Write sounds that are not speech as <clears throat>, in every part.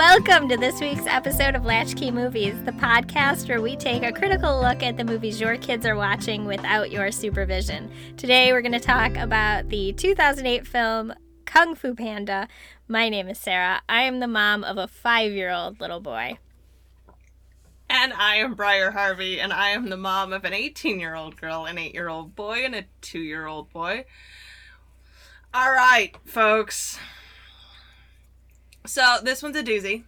Welcome to this week's episode of Latchkey Movies, the podcast where we take a critical look at the movies your kids are watching without your supervision. Today we're going to talk about the 2008 film Kung Fu Panda. My name is Sarah. I am the mom of a five year old little boy. And I am Briar Harvey, and I am the mom of an 18 year old girl, an 8 year old boy, and a 2 year old boy. All right, folks. So this one's a doozy.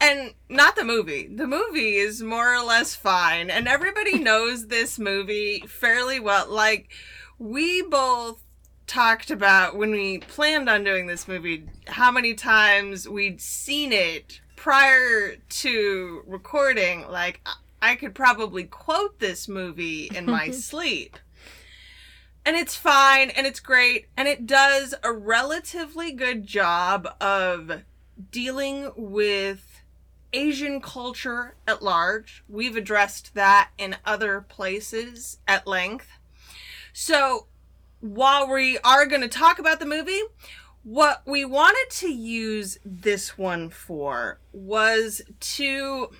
And not the movie. The movie is more or less fine. And everybody <laughs> knows this movie fairly well. Like, we both talked about when we planned on doing this movie how many times we'd seen it prior to recording. Like, I could probably quote this movie in my <laughs> sleep. And it's fine and it's great and it does a relatively good job of dealing with Asian culture at large. We've addressed that in other places at length. So, while we are going to talk about the movie, what we wanted to use this one for was to.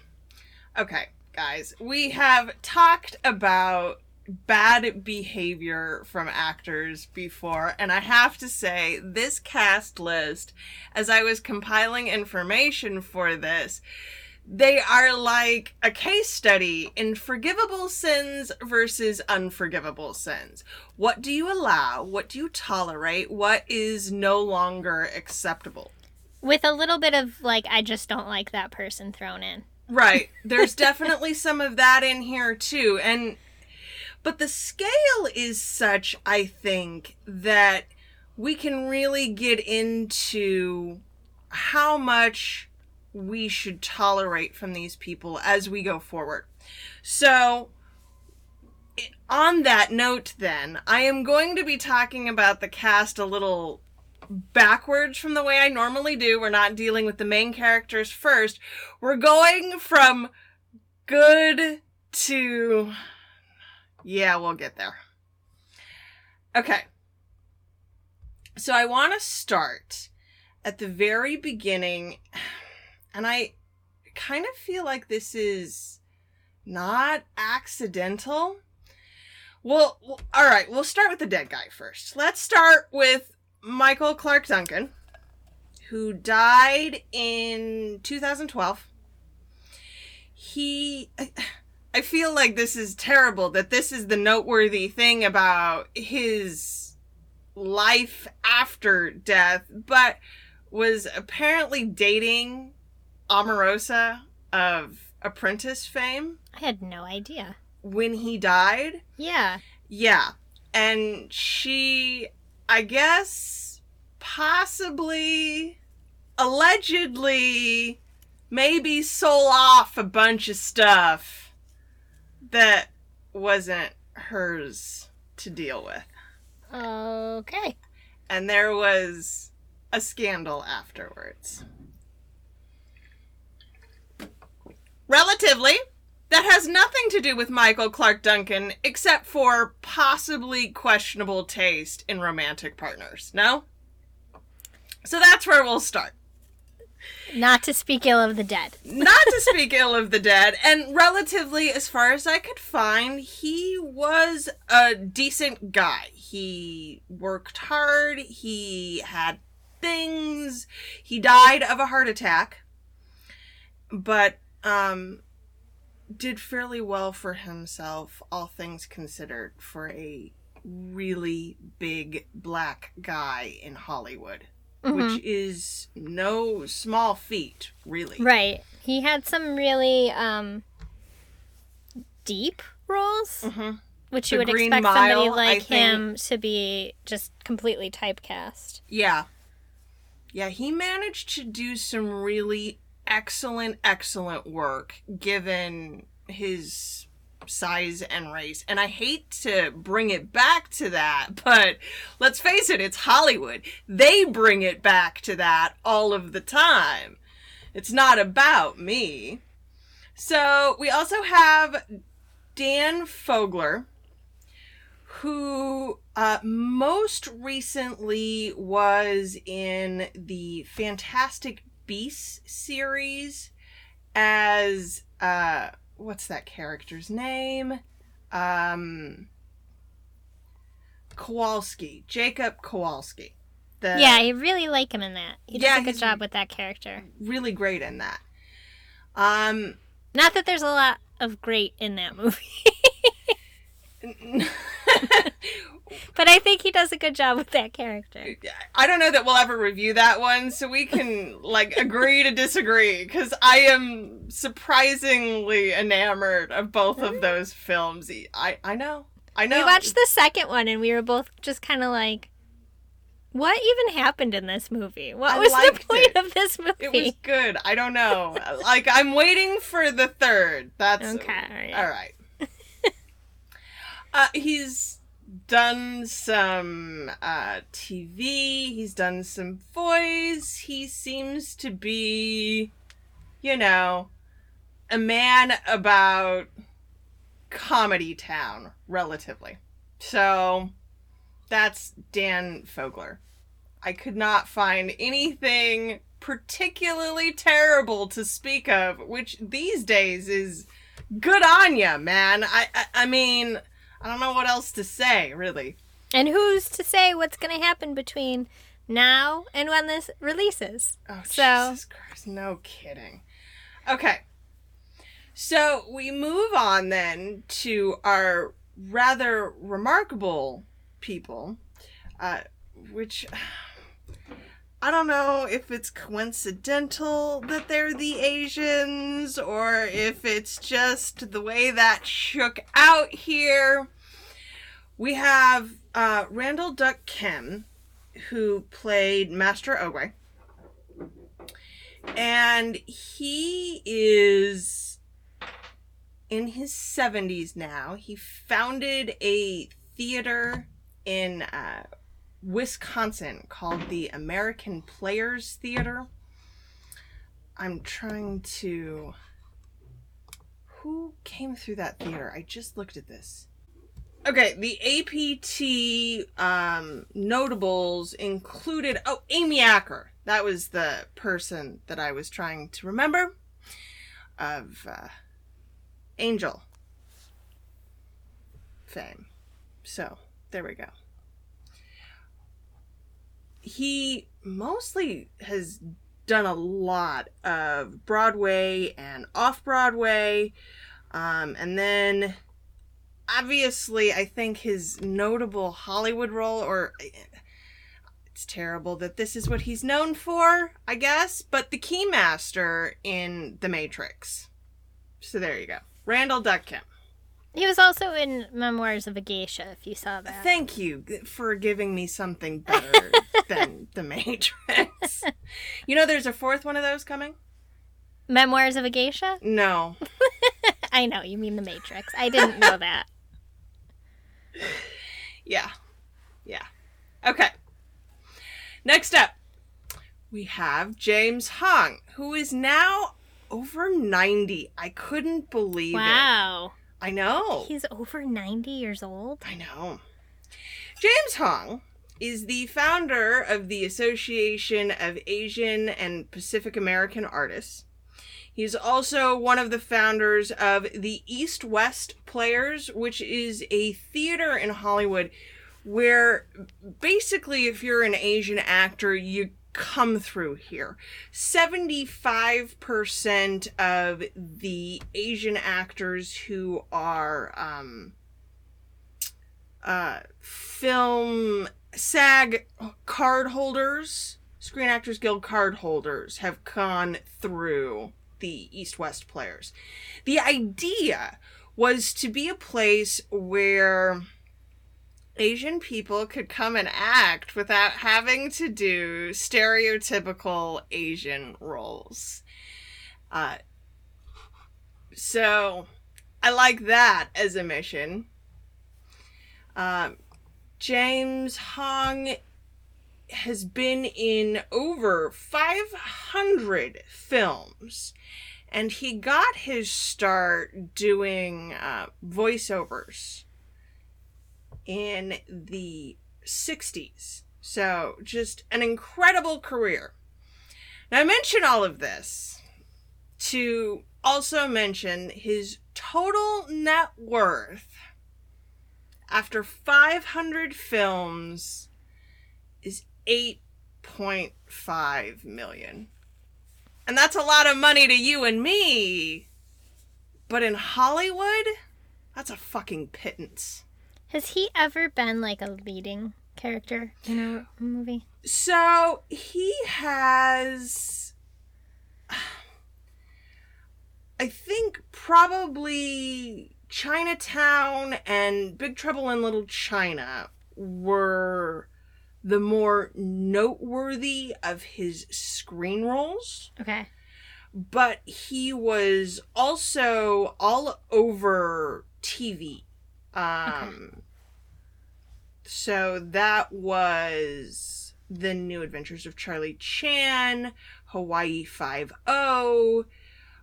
Okay, guys, we have talked about bad behavior from actors before, and I have to say, this cast list, as I was compiling information for this, they are like a case study in forgivable sins versus unforgivable sins. What do you allow? What do you tolerate? What is no longer acceptable? With a little bit of, like, I just don't like that person thrown in. Right. There's <laughs> definitely some of that in here, too. And but the scale is such, I think, that we can really get into how much we should tolerate from these people as we go forward. So, on that note, then, I am going to be talking about the cast a little backwards from the way I normally do. We're not dealing with the main characters first. We're going from good to yeah, we'll get there. Okay. So I want to start at the very beginning, and I kind of feel like this is not accidental. Well, all right, we'll start with the dead guy first. Let's start with Michael Clarke Duncan, who died in 2012. He. I feel like this is terrible that this is the noteworthy thing about his life after death, but was apparently dating Omarosa of Apprentice fame. I had no idea. When he died? Yeah. Yeah. And she, I guess, possibly, allegedly, maybe sold off a bunch of stuff that wasn't hers to deal with. Okay. And there was a scandal afterwards. Relatively, that has nothing to do with Michael Clarke Duncan except for possibly questionable taste in romantic partners. No? So that's where we'll start. Not to speak ill of the dead. Not to speak ill of the dead. And relatively, as far as I could find, he was a decent guy. He worked hard, he had things, he died of a heart attack, but, um, did fairly well for himself, all things considered, for a really big black guy in Hollywood mm-hmm. which is no small feat, really. Right. He had some really um, deep roles, mm-hmm. which the you would expect Mile, somebody like him to be just completely typecast. Yeah. Yeah, he managed to do some really excellent, excellent work given his size and race. And I hate to bring it back to that, <laughs> but let's face it, it's Hollywood. They bring it back to that all of the time. It's not about me. So we also have Dan Fogler, who uh, most recently was in the Fantastic Beasts series as uh what's that character's name? Um Kowalski, Jacob Kowalski. The, yeah, I really like him in that. He does Yeah, a good job with that character. really great in that. Um Not that there's a lot of great in that movie, <laughs> <laughs> <laughs> but I think he does a good job with that character. I don't know that we'll ever review that one, so we can like agree to disagree because I am surprisingly enamored of both of those films. I I know, I know. We watched the second one and we were both just kind of like, what even happened in this movie? What I was the point it. of this movie? It was good. I don't know. <laughs> like I'm waiting for the third. That's Okay, all right. All right. <laughs> uh, he's done some uh, TV. He's done some voice. He seems to be, you know, a man about comedy town, relatively. So that's Dan Fogler. I could not find anything particularly terrible to speak of, which these days is good on ya, man. I, I I mean, I don't know what else to say, really. And who's to say what's going to happen between now and when this releases? Oh, So- Jesus Christ, no kidding. Okay. So we move on then to our rather remarkable people, uh, which I don't know if it's coincidental that they're the Asians or if it's just the way that shook out here. We have uh, Randall Duk Kim, who played Master Oogway and he is in his 70s now. He founded a theater in uh, Wisconsin called the American Players Theater. I'm trying to. Who came through that theater? I just looked at this. Okay, the APT um, notables included. Oh, Amy Acker. That was the person that I was trying to remember of uh, Angel fame. So, there we go. He mostly has done a lot of Broadway and off Broadway. Um, and then obviously, I think his notable Hollywood role, or it's terrible that this is what he's known for, I guess, but the Keymaster in The Matrix. So there you go. Randall Duk Kim. He was also in Memoirs of a Geisha, if you saw that. Thank you for giving me something <laughs> better than The Matrix. <laughs> You know, there's a fourth one of those coming? Memoirs of a Geisha? No. <laughs> I know, you mean The Matrix. I didn't know that. Yeah. Yeah. Okay. Next up, we have James Hong, who is now over 90. I couldn't believe it. Wow. I know. He's over 90 years old? I know. James Hong is the founder of the Association of Asian and Pacific American Artists. He's also one of the founders of the East West Players, which is a theater in Hollywood where basically, if you're an Asian actor, you come through here. 75% of the Asian actors who are um, uh, film SAG card holders, Screen Actors Guild card holders, have gone through the East West players. The idea was to be a place where Asian people could come and act without having to do stereotypical Asian roles. Uh, so I like that as a mission. Um, James Hong has been in over 500 films, and he got his start doing uh, voiceovers in the 60s. So, just an incredible career. Now, I mention all of this to also mention his total net worth after 500 films is 8.5 million. And that's a lot of money to you and me. But in Hollywood, that's a fucking pittance. Has he ever been like a leading character in a movie? So he has. I think probably Chinatown and Big Trouble in Little China were the more noteworthy of his screen roles. Okay. But he was also all over TV. Um, So that was The New Adventures of Charlie Chan, Hawaii Five O,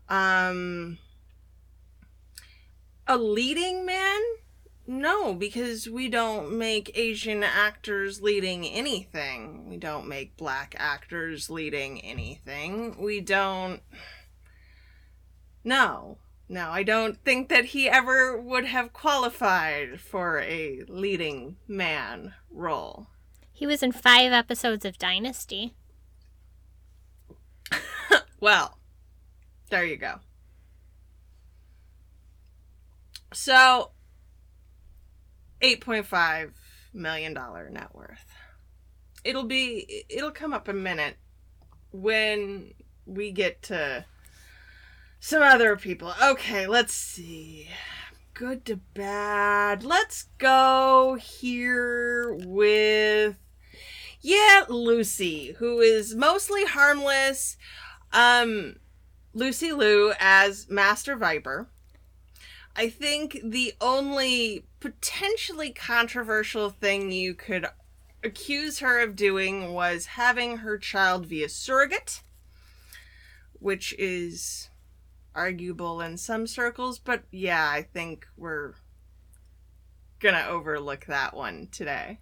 um, a leading man. No, because we don't make Asian actors leading anything. We don't make black actors leading anything. We don't. No. No, I don't think that he ever would have qualified for a leading man role. He was in five episodes of Dynasty. <laughs> Well, there you go. So, $8.5 million net worth. It'll be, it'll come up a minute when we get to some other people. Okay, let's see. Good to bad. Let's go here with, yeah, Lucy, who is mostly harmless. Um, Lucy Liu as Master Viper. I think the only potentially controversial thing you could accuse her of doing was having her child via surrogate, which is arguable in some circles, but yeah, I think we're gonna overlook that one today.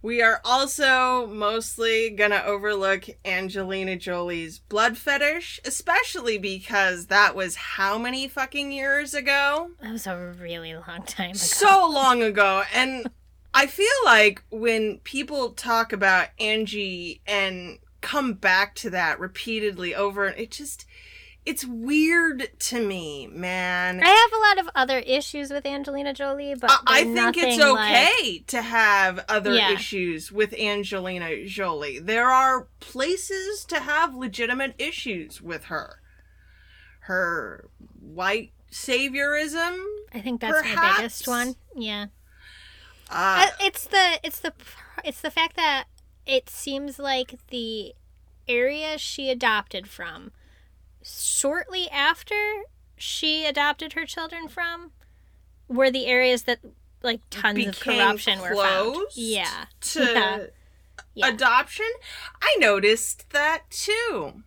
We are also mostly gonna overlook Angelina Jolie's blood fetish, especially because that was how many fucking years ago? That was a really long time ago. So long ago. And I feel like when people talk about Angie and come back to that repeatedly over, it just it's weird to me, man. I have a lot of other issues with Angelina Jolie, but I, I think it's okay like- to have other Yeah. issues with Angelina Jolie. There are places to have legitimate issues with her. Her white saviorism. I think that's my Perhaps. biggest one. Yeah. Uh, Uh, it's the it's the it's the fact that it seems like the area she adopted from shortly after she adopted her children from were the areas that like tons of corruption were found. Yeah. to Yeah. <laughs> Yeah. adoption. I noticed that too.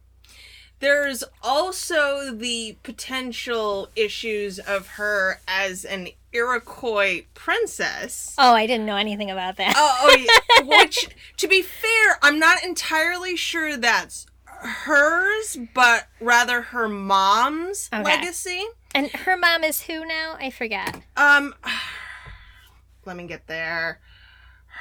There's also the potential issues of her as an Iroquois princess. oh, I didn't know anything about that. Oh, oh yeah. <laughs> Which, to be fair, I'm not entirely sure that's hers, but rather her mom's Okay. legacy. And her mom is who now? I forget. Um, <sighs> let me get there.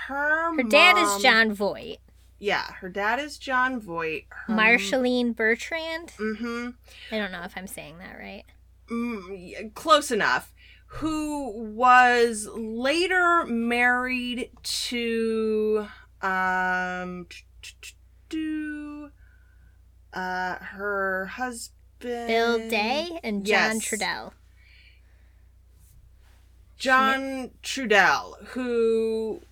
Her Her dad is Jon Voight. Yeah, her dad is Jon Voight. Her Marcheline Bertrand. Mm-hmm. I don't know if I'm saying that right. Mm, close enough. Who was later married to um <tsk> to uh her husband Bill Day and John Yes. Trudell. John Trudell, who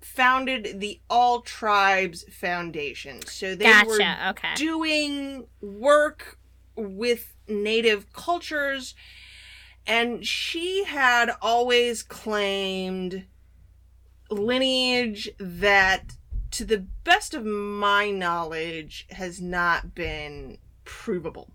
founded the All Tribes Foundation. So they were Okay. doing work with native cultures and she had always claimed lineage that to the best of my knowledge has not been provable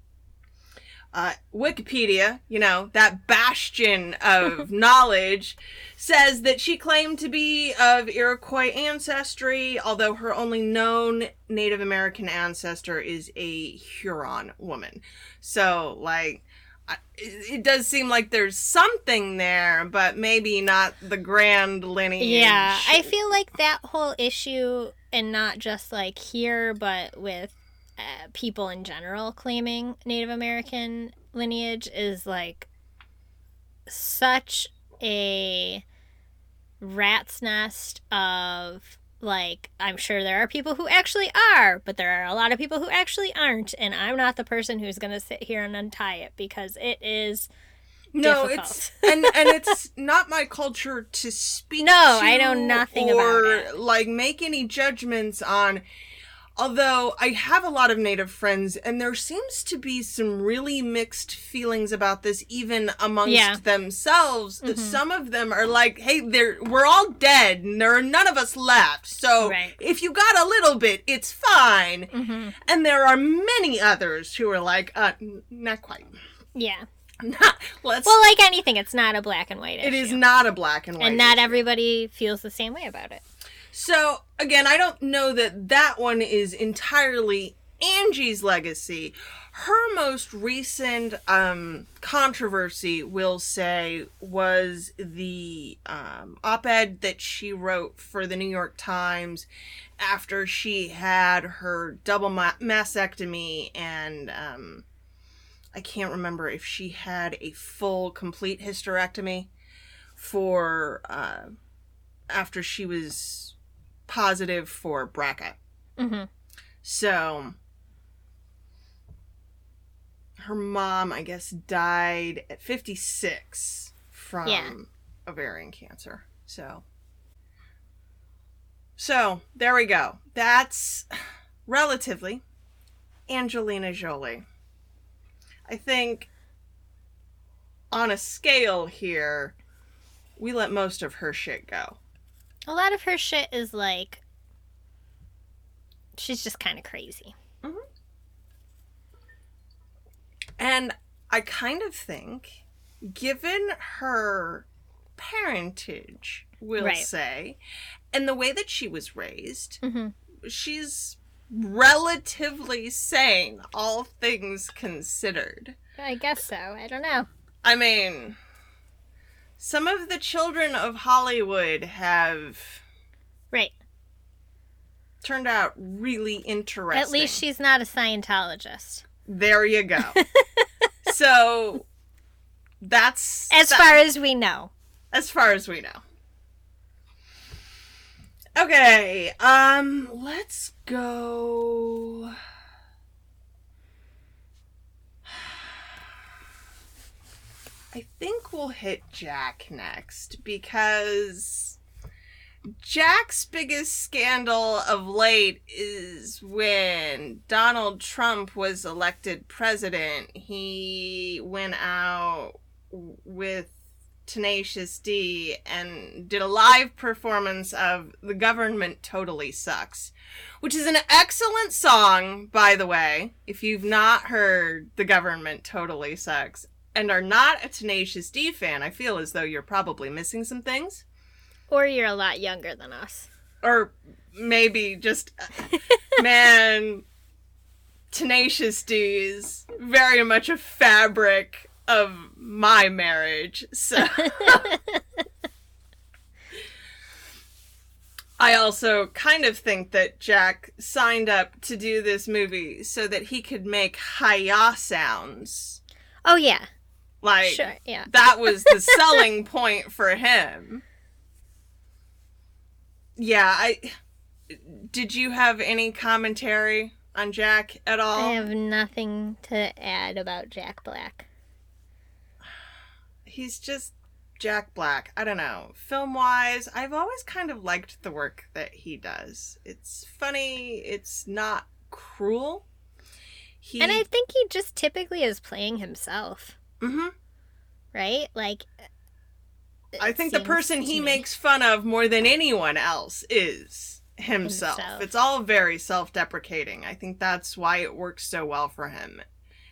Uh, Wikipedia, you know, that bastion of <laughs> knowledge, says that she claimed to be of Iroquois ancestry, although her only known Native American ancestor is a Huron woman. So, like, it does seem like there's something there, but maybe not the grand lineage. Yeah, I feel like that whole issue, and not just like here, but with uh, people in general claiming Native American lineage, is like such a rat's nest of like I'm sure there are people who actually are, but there are a lot of people who actually aren't, and I'm not the person who's going to sit here and untie it because it is no, difficult. it's and and it's <laughs> not my culture to speak. No, I know nothing about it. Like make any judgments on. Although I have a lot of Native friends, and there seems to be some really mixed feelings about this, even amongst Yeah. themselves. Mhm. Some of them are like, "Hey, there, we're all dead, and there are none of us left. So Right. if you got a little bit, it's fine." hmm And there are many others who are like, "Uh, n- not quite. yeah. <laughs> Not, let's." Well, like anything, it's not a black and white issue. It is not a black and white. and not issue. everybody feels the same way about it. So again, I don't know that that one is entirely Angie's legacy. Her most recent um, controversy, we'll say, was the um, op-ed that she wrote for the New York Times after she had her double ma- mastectomy and um, I can't remember if she had a full complete hysterectomy for uh, after she was positive for BRCA. hmm So her mom, I guess, died at 56 from Yeah. ovarian cancer. So So, there we go. That's relatively Angelina Jolie. I think on a scale here, we let most of her shit go. A lot of her shit is like, she's just kind of crazy. And I kind of think, given her parentage, we'll Right. say, and the way that she was raised, hmm she's relatively sane, all things considered. I guess so. I don't know. I mean, some of the children of Hollywood have Right. turned out really interesting. At least she's not a Scientologist. There you go. <laughs> so that's As that- far as we know. as far as we know. Okay, um, let's go. I think we'll hit Jack next because Jack's biggest scandal of late is when Donald Trump was elected president. He went out with Tenacious D and did a live performance of The Government Totally Sucks, which is an excellent song, by the way. If you've not heard The Government Totally Sucks and are not a Tenacious D fan, I feel as though you're probably missing some things. Or you're a lot younger than us. Or maybe just, uh, <laughs> man, Tenacious D is very much a fabric of my marriage. So. <laughs> I also kind of think that Jack signed up to do this movie so that he could make hi-ya sounds. oh, yeah. Like Sure. Yeah. that was the <laughs> selling point for him. Yeah, I did you have any commentary on Jack at all? I have nothing to add about Jack Black. <sighs> He's just Jack Black. I don't know. Film wise, I've always kind of liked the work that he does. It's funny, it's not cruel. He And I think he just typically is playing himself, Mhm. right? Like, I think the person he me. makes fun of more than anyone else is himself. Himself. It's all very self deprecating. I think that's why it works so well for him.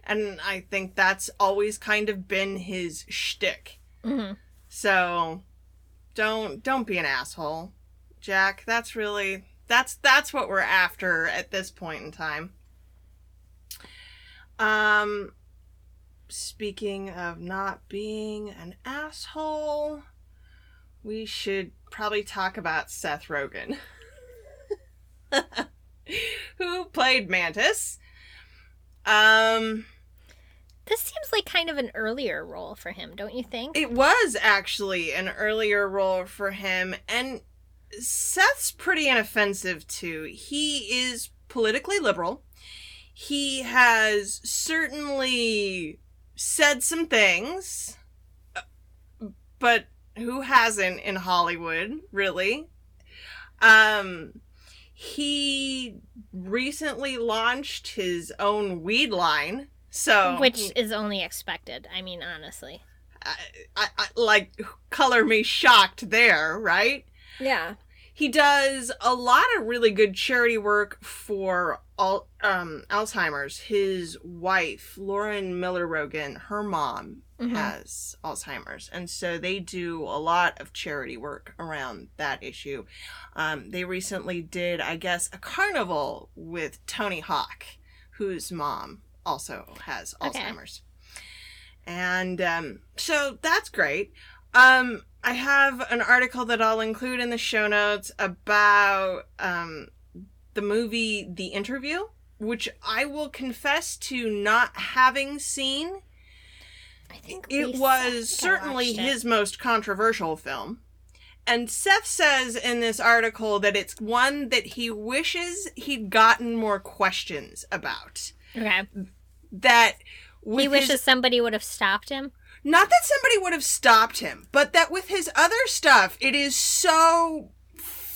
And I think that's always kind of been his shtick. hmm So don't don't be an asshole, Jack. That's really that's that's what we're after at this point in time. Um speaking of not being an asshole, we should probably talk about Seth Rogen. <laughs> Who played Mantis? Um This seems like kind of an earlier role for him, don't you think? It was actually an earlier role for him, and Seth's pretty inoffensive too. He is politically liberal. He has certainly said some things, uh, but who hasn't in Hollywood, really? Um, he recently launched his own weed line. So Which is only expected. I mean, honestly. I, I, I like color me shocked there, right? Yeah. He does a lot of really good charity work for all um Alzheimer's. His wife, Lauren Miller Rogen, her mom Mhm. has Alzheimer's, and so they do a lot of charity work around that issue. Um, they recently did, I guess, a carnival with Tony Hawk, whose mom also has Okay. Alzheimer's, and um, so that's great. Um, I have an article that I'll include in the show notes about um, the movie The Interview, which I will confess to not having seen. I think It Lisa- I was certainly it. his most controversial film. And Seth says in this article that it's one that he wishes he'd gotten more questions about. Okay. That he his- wishes somebody would have stopped him. Not that somebody would have stopped him, but that with his other stuff, it is so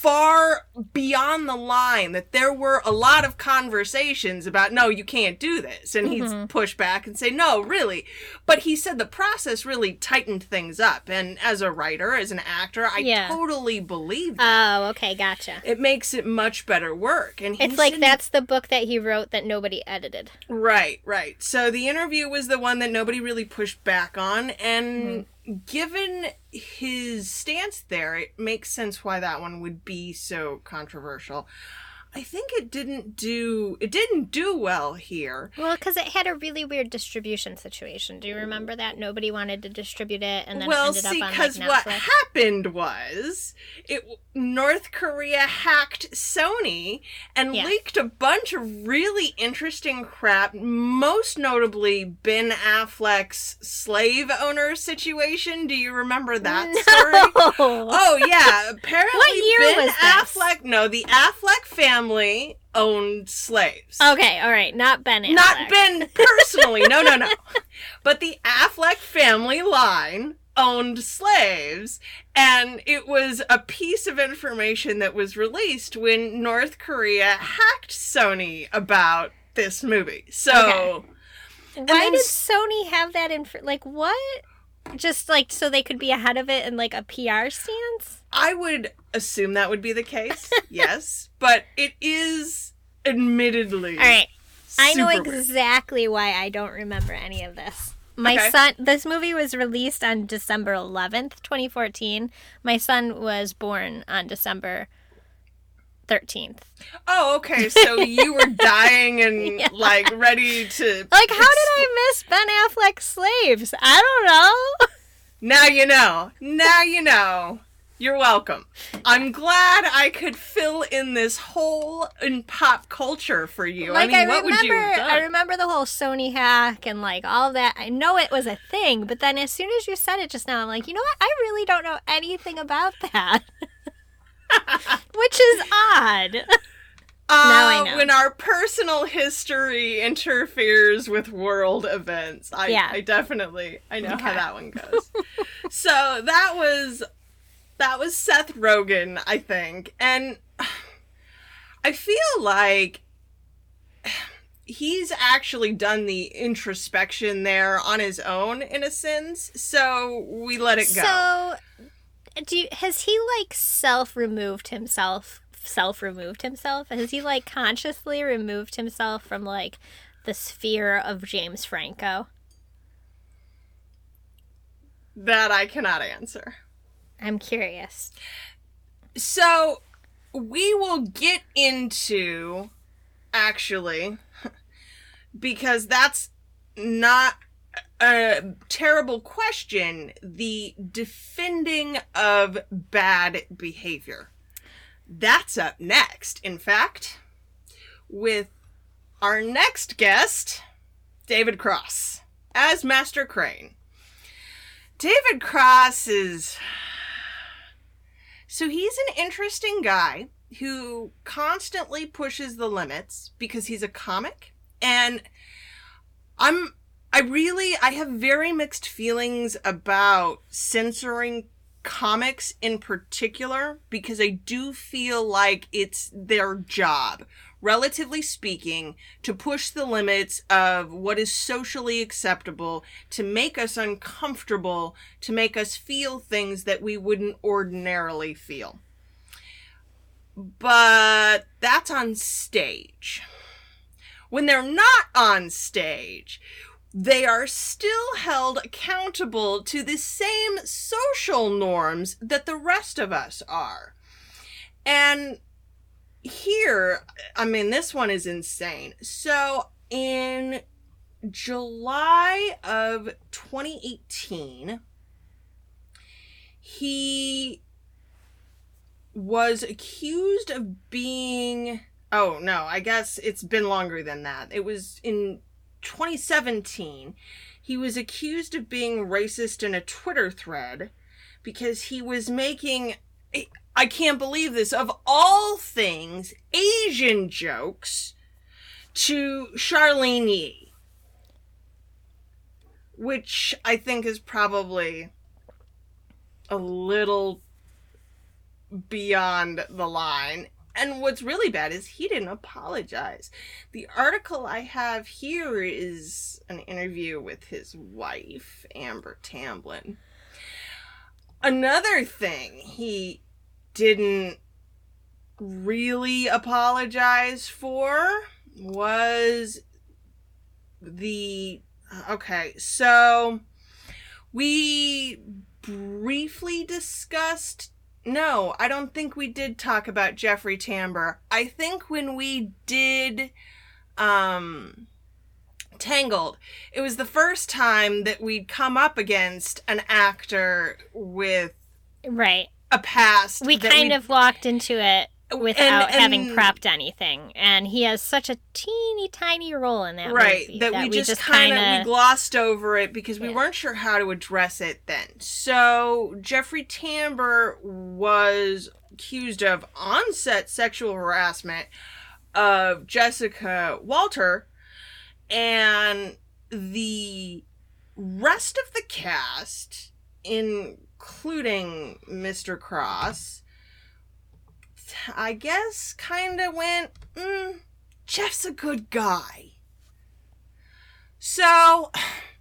far beyond the line that there were a lot of conversations about no you can't do this and Mhm. he'd push back and say no really but he said the process really tightened things up and as a writer as an actor i Yeah. totally believe that Oh, okay, gotcha. it makes it much better work and It's like that's the book that he wrote that nobody edited. Right, right. So the interview was the one that nobody really pushed back on, and Mm-hmm. Given his stance there, it makes sense why that one would be so controversial. I think it didn't do it didn't do well here. Well, because it had a really weird distribution situation. Do you remember that? Nobody wanted to distribute it, and then well, it ended see, because like, what happened was it North Korea hacked Sony and Yeah. leaked a bunch of really interesting crap. Most notably, Ben Affleck's slave owner situation. Do you remember that <laughs> story? Oh yeah, apparently What year Ben was this? Affleck. No, the Affleck family owned slaves. Okay, all right, not Ben. Affleck. Not Ben personally. No, no, no. <laughs> But the Affleck family line owned slaves, and it was a piece of information that was released when North Korea hacked Sony about this movie. So, Why then did Sony have that info? Like what? Just like so they could be ahead of it in like a PR stance. I would assume that would be the case. <laughs> yes, but it is admittedly All right, I know super weird. exactly why I don't remember any of this. My Okay. son, this movie was released on December 11th, 2014. My son was born on December 13th. Oh, okay. So you were <laughs> dying and Yeah. like ready to Like, how did I miss Ben Affleck's slaves? I don't know. Now you know. Now you know. You're welcome. I'm glad I could fill in this hole in pop culture for you. like, I mean, I, what would you remember, have I remember the whole Sony hack and like all that. I know it was a thing, but then as soon as you said it just now, I'm like, you know what? I really don't know anything about that. <laughs> Which is odd. <laughs> Now I Uh, know. When our personal history interferes with world events, I, Yeah. I definitely I know how that one goes. <laughs> so that was that was Seth Rogen, I think, and <sighs> I feel like <sighs> he's actually done the introspection there on his own in a sense. So we let it go. So, do you, has he like self removed himself? Self removed himself? Has he like consciously removed himself from like the sphere of James Franco? That I cannot answer. I'm curious. So we will get into actually <laughs> because that's not a terrible question the defending of bad behavior that's up next in fact with our next guest david cross as master crane david cross is so he's an interesting guy who constantly pushes the limits because he's a comic. And I'm I really I have very mixed feelings about censoring comics in particular because I do feel like it's their job relatively speaking to push the limits of what is socially acceptable to make us uncomfortable to make us feel things that we wouldn't ordinarily feel but that's on stage when they're not on stage, they are still held accountable to the same social norms that the rest of us are. And here, I mean, this one is insane. So in July of 2018, he was accused of being Oh, no, I guess it's been longer than that. It was in 2017. He was accused of being racist in a Twitter thread because he was making I can't believe this of all things Asian jokes to Charlyne Yi which I think is probably a little beyond the line and what's really bad is he didn't apologize. The article I have here is an interview with his wife, Amber Tamblyn. Another thing he didn't really apologize for was the. Okay, so we briefly discussed no, I don't think we did talk about Jeffrey Tambor. I think when we did um Tangled, it was the first time that we'd come up against an actor with right a past. We kind of walked into it without and, and, having prepped anything, and he has such a teeny tiny role in that right movie, that, that we, just, just kind of we glossed over it because we yeah. weren't sure how to address it then. So Jeffrey Tambor was accused of on-set sexual harassment of Jessica Walter, and the rest of the cast, including Mr. Cross I guess, kind of went, mm, Jeff's a good guy. So,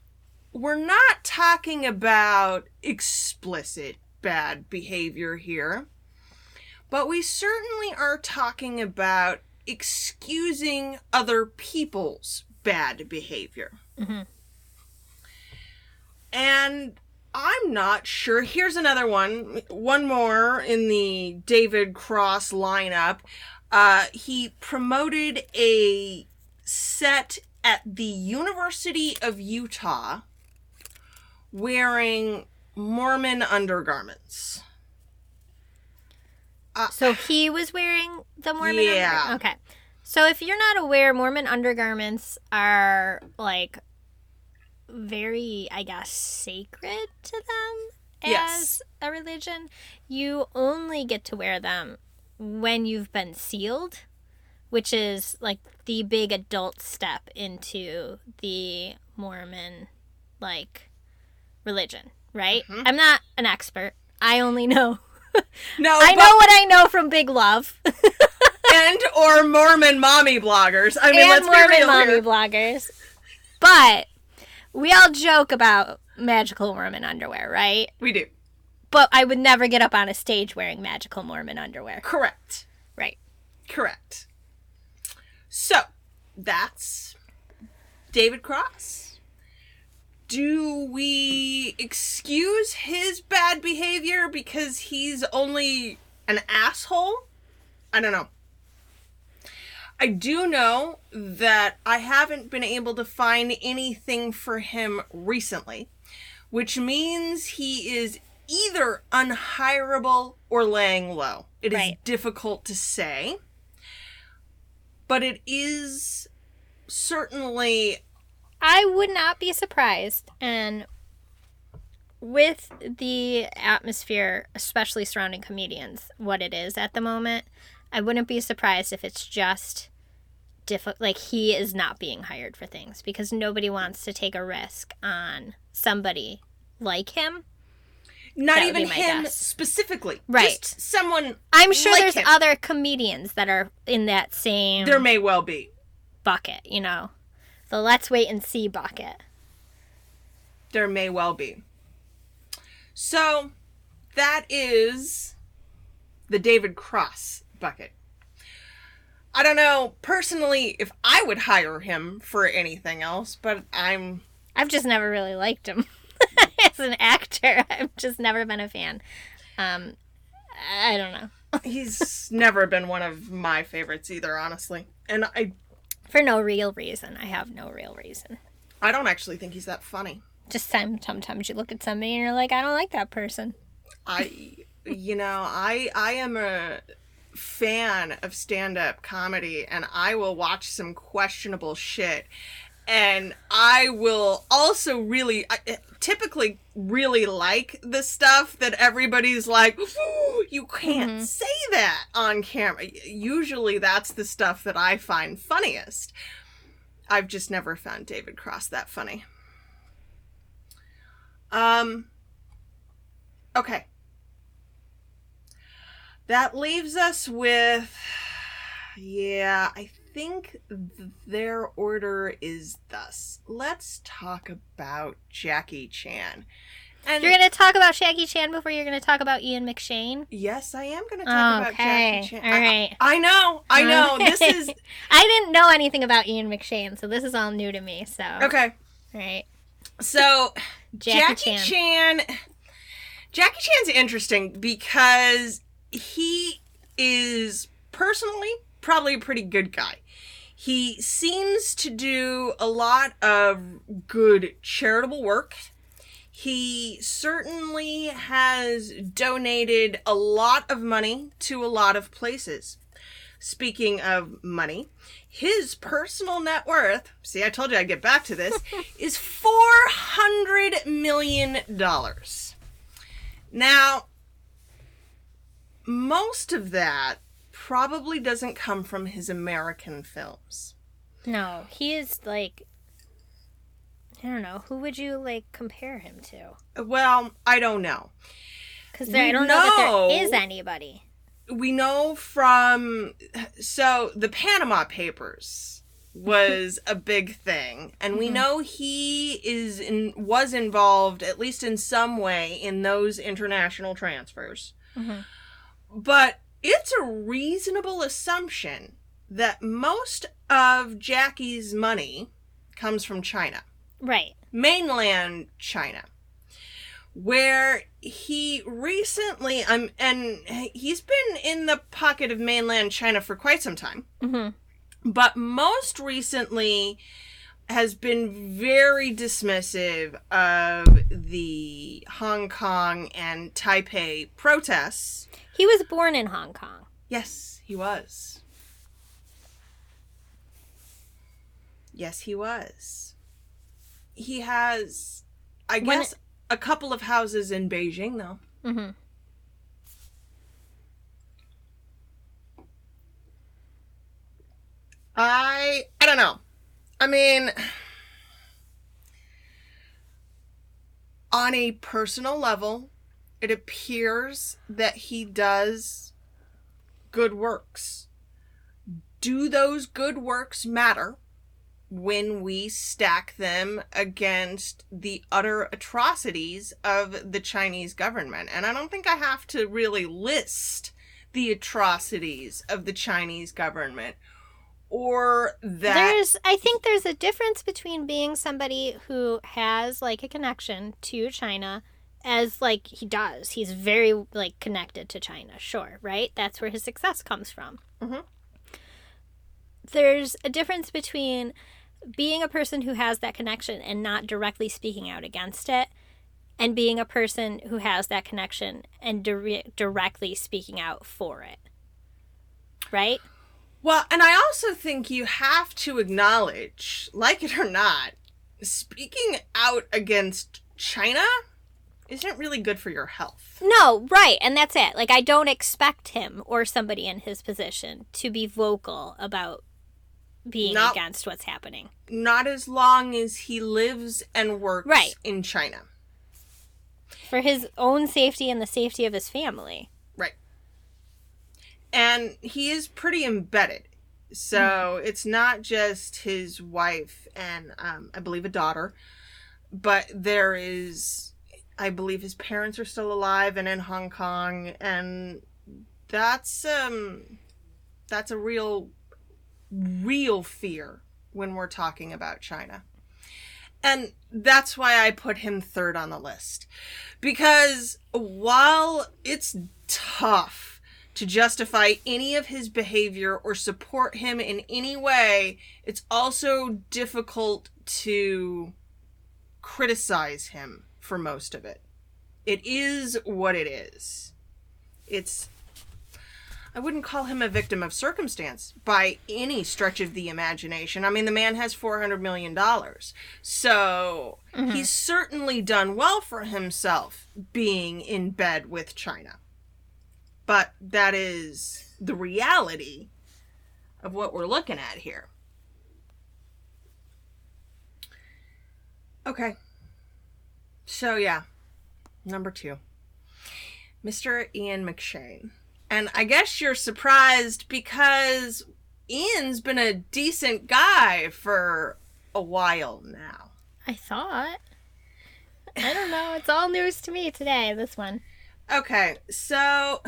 <sighs> we're not talking about explicit bad behavior here, but we certainly are talking about excusing other people's bad behavior. Mm-hmm. And I'm not sure. Here's another one. One more in the David Cross lineup. Uh, he promoted a set at the University of Utah wearing Mormon undergarments. Uh, so he was wearing the Mormon yeah. Under- okay. So if you're not aware, Mormon undergarments are like very, I guess, sacred to them as yes. a religion. You only get to wear them when you've been sealed, which is like the big adult step into the Mormon like religion, right? Mm-hmm. I'm not an expert. I only know <laughs> No, I know what I know from Big Love. <laughs> and or Mormon mommy bloggers. I mean, and let's Mormon be real mommy here. bloggers. But we all joke about magical Mormon underwear, right? We do. But I would never get up on a stage wearing magical Mormon underwear. Correct. Right. Correct. So, that's David Cross. Do we excuse his bad behavior because he's only an asshole? I don't know. I do know that I haven't been able to find anything for him recently, which means he is either unhireable or laying low. It is Right. difficult to say, but it is certainly I would not be surprised. And with the atmosphere, especially surrounding comedians, what it is at the moment, I wouldn't be surprised if it's just diffi- like he is not being hired for things because nobody wants to take a risk on somebody like him. not That even him guess. specifically. Right. Just someone I'm sure Like there's him. other comedians that are in that same there may well be. bucket, you know. The let's wait and see bucket. There may well be. So that is the David Cross bucket. I don't know personally if I would hire him for anything else, but I'm I've just never really liked him <laughs> as an actor. I've just never been a fan. Um, I don't know. he's never been one of my favorites either, honestly. And I For no real reason. I have no real reason. I don't actually think he's that funny. Just some, sometimes you look at somebody and you're like, I don't like that person. I you know, I I am a fan of stand-up comedy and I will watch some questionable shit and I will also really I, typically really like the stuff that everybody's like you can't Mhm. say that on camera. Usually that's the stuff that I find funniest. I've just never found David Cross that funny. Um okay. That leaves us with yeah, I think th- their order is thus. Let's talk about Jackie Chan. And You're going to talk about Jackie Chan before you're going to talk about Ian McShane? yes, I am going to talk about. Jackie Chan. All right. I- I, know. I know. <laughs> This is <laughs> I didn't know anything about Ian McShane, so this is all new to me. So, okay. all right. So Jackie, Jackie Chan. Chan. Jackie Chan's interesting because he is personally probably a pretty good guy. He seems to do a lot of good charitable work. He certainly has donated a lot of money to a lot of places. Speaking of money, his personal net worth, see, I told you I'd get back to this, <laughs> is $400 million. Now, most of that probably doesn't come from his American films. No, he is like. I don't know. Who would you like compare him to? Well, I don't know. Because I don't know, that there is anybody. we know from so the Panama Papers was a big thing and we Mhm. know he is in was involved at least in some way in those international transfers Mhm. But it's a reasonable assumption that most of Jackie's money comes from China. Right. mainland China, where he recently um and he's been in the pocket of mainland China for quite some time, hmm but most recently has been very dismissive of the Hong Kong and Taipei protests. He was born in Hong Kong. Yes, he was. Yes, he was. He has, I When- guess, a couple of houses in Beijing, though. hmm I, I don't know. I mean, on a personal level, it appears that he does good works. Do those good works matter when we stack them against the utter atrocities of the Chinese government? And I don't think I have to really list the atrocities of the Chinese government. Or that There's I think there's a difference between being somebody who has like a connection to China as like he does. He's very like connected to China, sure, right? That's where his success comes from. Mhm. There's a difference between being a person who has that connection and not directly speaking out against it and being a person who has that connection and dire- directly speaking out for it. Right? Well, and I also think you have to acknowledge, like it or not, speaking out against China isn't really good for your health. No, right. And that's it. Like, I don't expect him or somebody in his position to be vocal about being No. against what's happening. Not as long as he lives and works Right. in China. For his own safety and the safety of his family. And he is pretty embedded. So it's not just his wife and um, I believe a daughter, but there is, I believe his parents are still alive and in Hong Kong, and that's um, that's a real, real fear when we're talking about China. And that's why I put him third on the list. Because while it's tough to justify any of his behavior or support him in any way, it's also difficult to criticize him for most of it. It is what it is. It's. I wouldn't call him a victim of circumstance by any stretch of the imagination. I mean, the man has $400 million. So mm-hmm. he's certainly done well for himself being in bed with China. But that is the reality of what we're looking at here. Okay. So, yeah. Number two Mr. Ian McShane. And I guess you're surprised because Ian's been a decent guy for a while now. I thought. I don't know. It's all news to me today, this one. Okay, so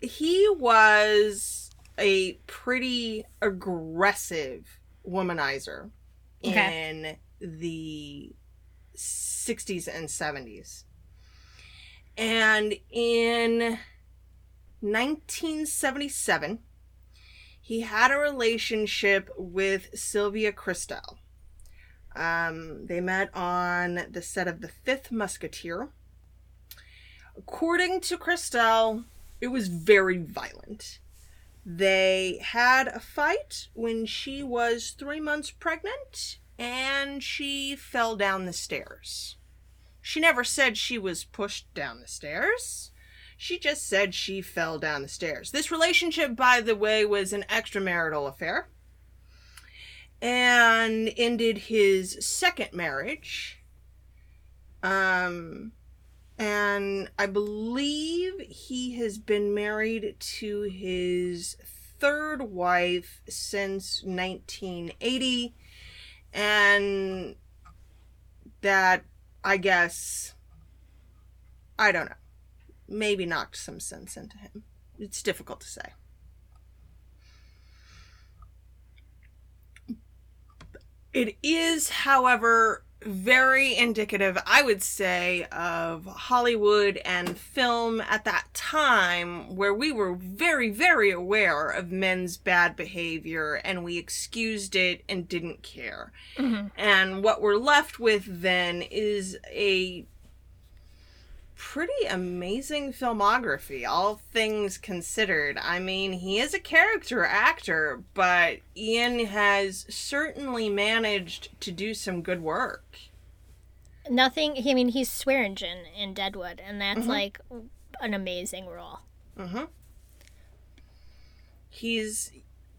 he was a pretty aggressive womanizer Okay. in the 60s and 70s. And in 1977, he had a relationship with Sylvia Kristel. Um, they met on the set of The Fifth Musketeer. According to Kristel, it was very violent. They had a fight when she was three months pregnant and she fell down the stairs. She never said she was pushed down the stairs. She just said she fell down the stairs. This relationship, by the way, was an extramarital affair and ended his second marriage. Um, and I believe he has been married to his third wife since 1980, and that I guess I don't know, maybe knocked some sense into him. It's difficult to say. It is, however, very indicative, I would say, of Hollywood and film at that time where we were very, very aware of men's bad behavior and we excused it and didn't care. Mm-hmm. And what we're left with then is a pretty amazing filmography, all things considered. I mean, he is a character actor, but Ian has certainly managed to do some good work. Nothing. I mean, he's Swearengen in Deadwood, and that's Mhm. like an amazing role. Mm-hmm. He's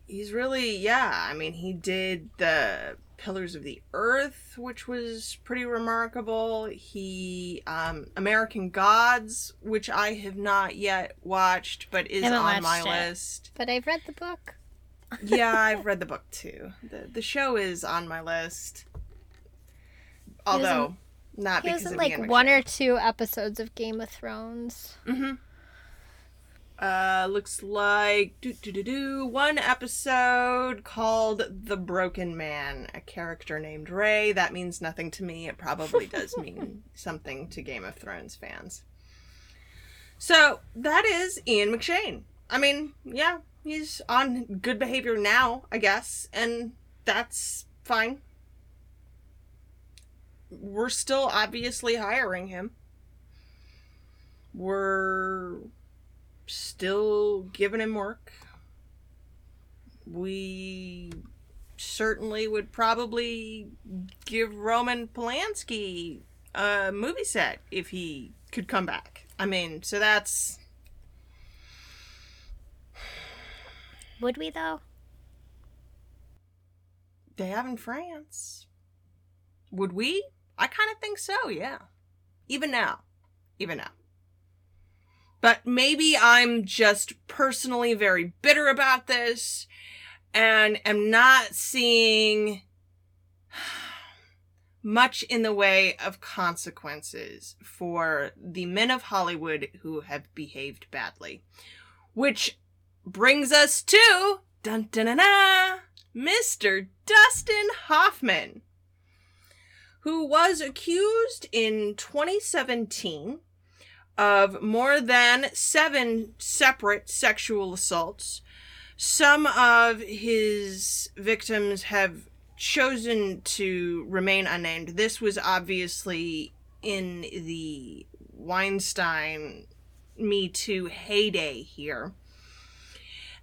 he's really yeah. I mean, he did the Pillars of the Earth, which was pretty remarkable. He um American Gods, which I have not yet watched, but is on my it. list. But I've read the book. <laughs> yeah, <laughs> I've read the book too. the The show is on my list, although not He because was in of like one or two episodes of Game of Thrones. Mm-hmm. Uh, looks like do do do do one episode called "The Broken Man." A character named Ray. That means nothing to me. It probably does <laughs> mean something to Game of Thrones fans. So that is Ian McShane. I mean, yeah, he's on good behavior now, I guess, and that's fine. We're still obviously hiring him. We're still giving him work. We certainly would probably give Roman Polanski a movie set if he could come back. I mean, so that's. Would we though? They have in France. Would we? I kind of think so, yeah. Even now. Even now. But maybe I'm just personally very bitter about this and am not seeing <sighs> much in the way of consequences for the men of Hollywood who have behaved badly. Which brings us to dun dun dun, dun Mr. Dustin Hoffman, who was accused in 2017 of more than seven separate sexual assaults. Some of his victims have chosen to remain unnamed. This was obviously in the Weinstein Me Too heyday here.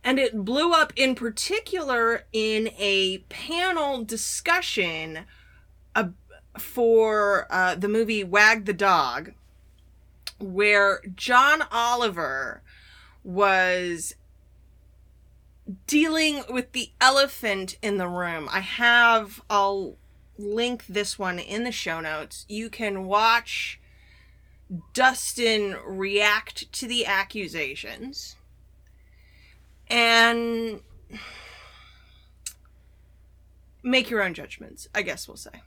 And it blew up in particular in a panel discussion for uh, the movie Wag the Dog, where John Oliver was dealing with the elephant in the room. I have, I'll link this one in the show notes. You can watch Dustin react to the accusations and make your own judgments, I guess we'll say.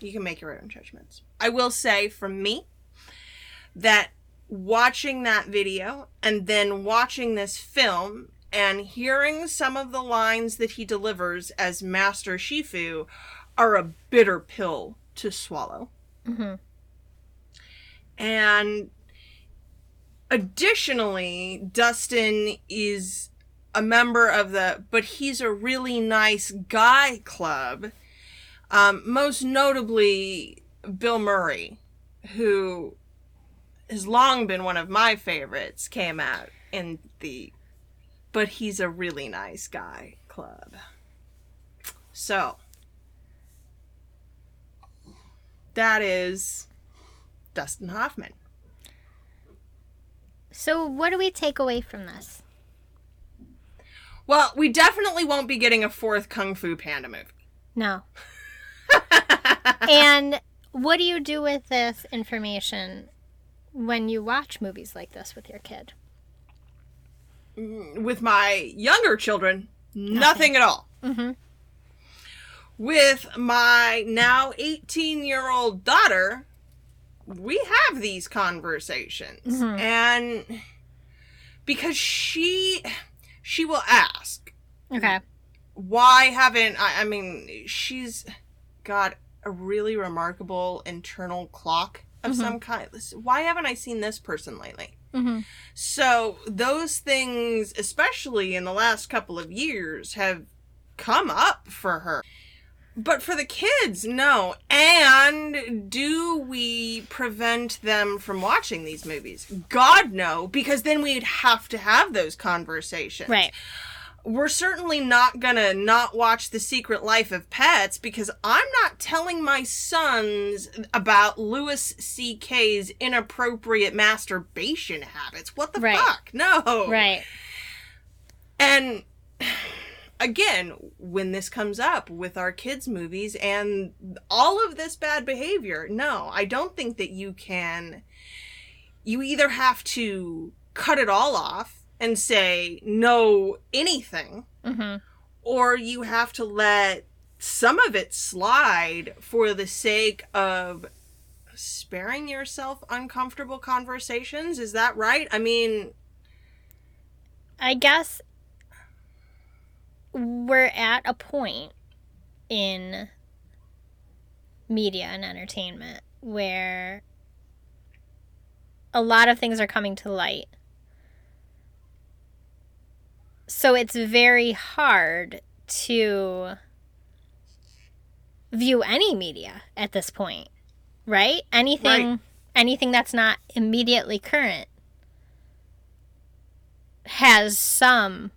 You can make your own judgments. I will say from me that watching that video and then watching this film and hearing some of the lines that he delivers as Master Shifu are a bitter pill to swallow. Mm-hmm. And additionally, Dustin is a member of the But He's a Really Nice Guy Club. Um, most notably, Bill Murray, who has long been one of my favorites, came out in the But He's a Really Nice Guy Club. So, that is Dustin Hoffman. So, what do we take away from this? Well, we definitely won't be getting a fourth Kung Fu Panda movie. No. <laughs> and what do you do with this information when you watch movies like this with your kid? Mm, with my younger children, nothing, nothing at all. Mm-hmm. With my now 18 year old daughter, we have these conversations. Mm-hmm. And because she she will ask. Okay. Why haven't I I mean, she's got a really remarkable internal clock of mm-hmm. some kind. Why haven't I seen this person lately? Mm-hmm. So those things, especially in the last couple of years, have come up for her. But for the kids, no. And do we prevent them from watching these movies? God, no, because then we'd have to have those conversations. Right we're certainly not gonna not watch The Secret Life of Pets because I'm not telling my sons about Louis C.K.'s inappropriate masturbation habits. What the right. fuck? No. Right. And again, when this comes up with our kids' movies and all of this bad behavior, no, I don't think that you can. You either have to cut it all off and say no anything, mm-hmm. or you have to let some of it slide for the sake of sparing yourself uncomfortable conversations. Is that right? I mean, I guess we're at a point in media and entertainment where a lot of things are coming to light. So it's very hard to view any media at this point, right? Anything Right. anything that's not immediately current has some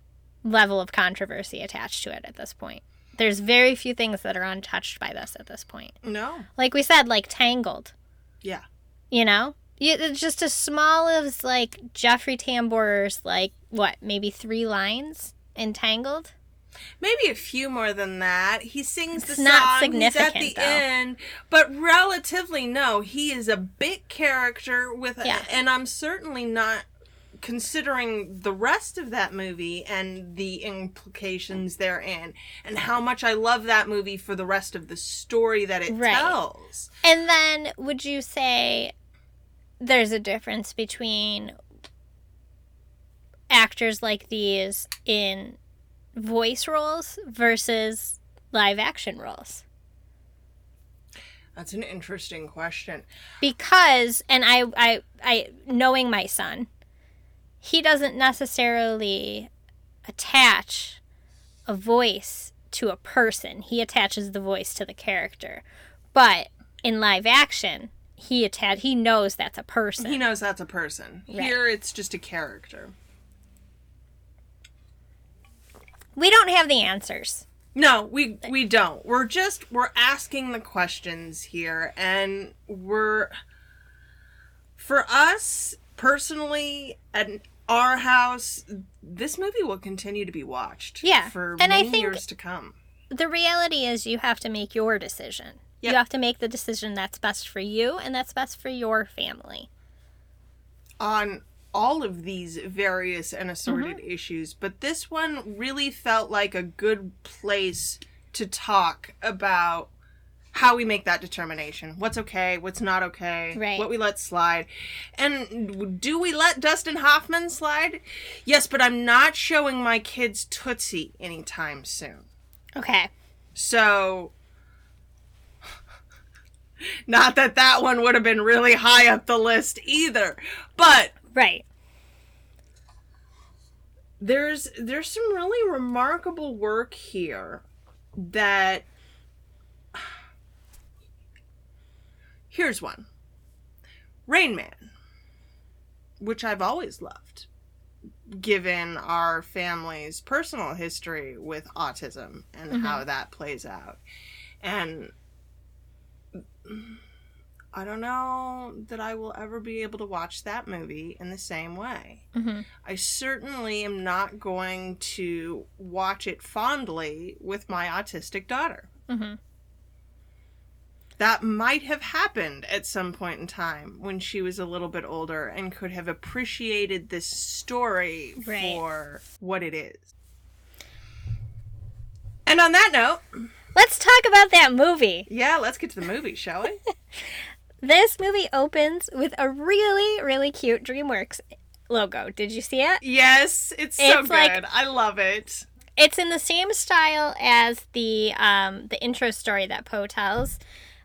level of controversy attached to it at this point. There's very few things that are untouched by this at this point. No. Like we said, like Tangled, Yeah. you know? It's just as small as like Jeffrey Tambor's like what, maybe three lines in Tangled. Maybe a few more than that. He sings It's the not song. He's at the though. end, but relatively no. He is a big character with, Yeah. and I'm certainly not considering the rest of that movie and the implications therein, and how much I love that movie for the rest of the story that it Right. tells. And then would you say there's a difference between actors like these in voice roles versus live action roles? That's an interesting question. Because and I I I knowing my son, he doesn't necessarily attach a voice to a person. He attaches the voice to the character. But in live action, he attach he knows that's a person. He knows that's a person. Right. Here, it's just a character. we don't have the answers. No, we we don't. We're just we're asking the questions here and we're for us personally at our house this movie will continue to be watched Yeah, for and I many think- years to come. The reality is you have to make your decision. Yep. You have to make the decision that's best for you and that's best for your family. on all of these various and assorted Mm-hmm. issues, but this one really felt like a good place to talk about how we make that determination. What's okay, what's not okay, Right. what we let slide. And do we let Dustin Hoffman slide? Yes, but I'm not showing my kids Tootsie anytime soon. Okay. So not that that one would have been really high up the list either. But Right. there's there's some really remarkable work here that <sighs> here's one rain man which i've always loved given our family's personal history with autism and how mm-hmm. that plays out and i don't know that i will ever be able to watch that movie in the same way hmm I certainly am not going to watch it fondly with my autistic daughter. hmm That might have happened at some point in time when she was a little bit older and could have appreciated this story Right. for what it is. And on that note, Let's talk about that movie. yeah, let's get to the movie, shall we? <laughs> This movie opens with a really, really cute DreamWorks logo. Did you see it? yes, it's so It's good. like- I love it. It's in the same style as the um the intro story that Po tells,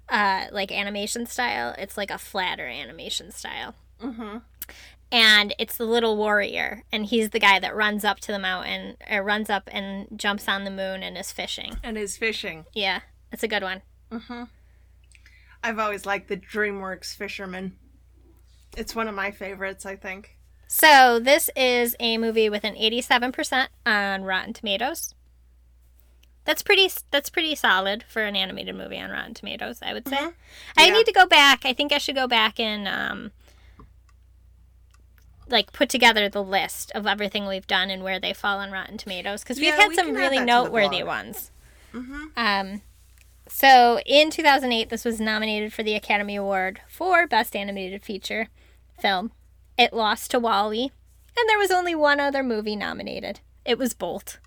uh, like animation style. It's like a flatter animation style. hmm and it's the little warrior and he's the guy that runs up to the mountain or runs up and jumps on the moon and is fishing And is fishing. yeah it's a good one hmm I've always liked the DreamWorks Fisherman. It's one of my favorites, I think. so this is a movie with an 87% on rotten tomatoes that's pretty that's pretty solid for an animated movie on rotten tomatoes i would say Mhm. i need to go back i think i should go back and um like put together the list of everything we've done and where they fall on rotten tomatoes because we've had we some really that to the noteworthy ones hmm Um, so in 2008, this was nominated for the Academy Award for Best Animated Feature Film. It lost to WALL-E, and there was only one other movie nominated. It was Bolt.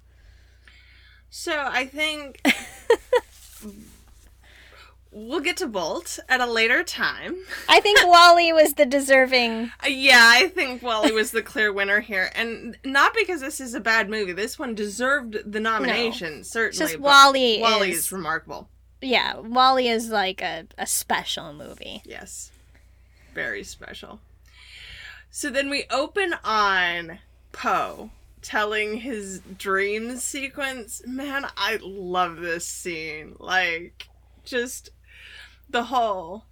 So I think <laughs> we'll get to Bolt at a later time. <laughs> I think WALL-E was the deserving. Uh, Yeah, I think WALL-E was the clear winner here, and not because this is a bad movie. This one deserved the nomination, It's certainly. just but WALL-E WALL-E is, is remarkable. yeah, WALL-E is like a, a special movie. Yes. Very special. So then we open on Po telling his dream sequence. Man, I love this scene. Like, just the whole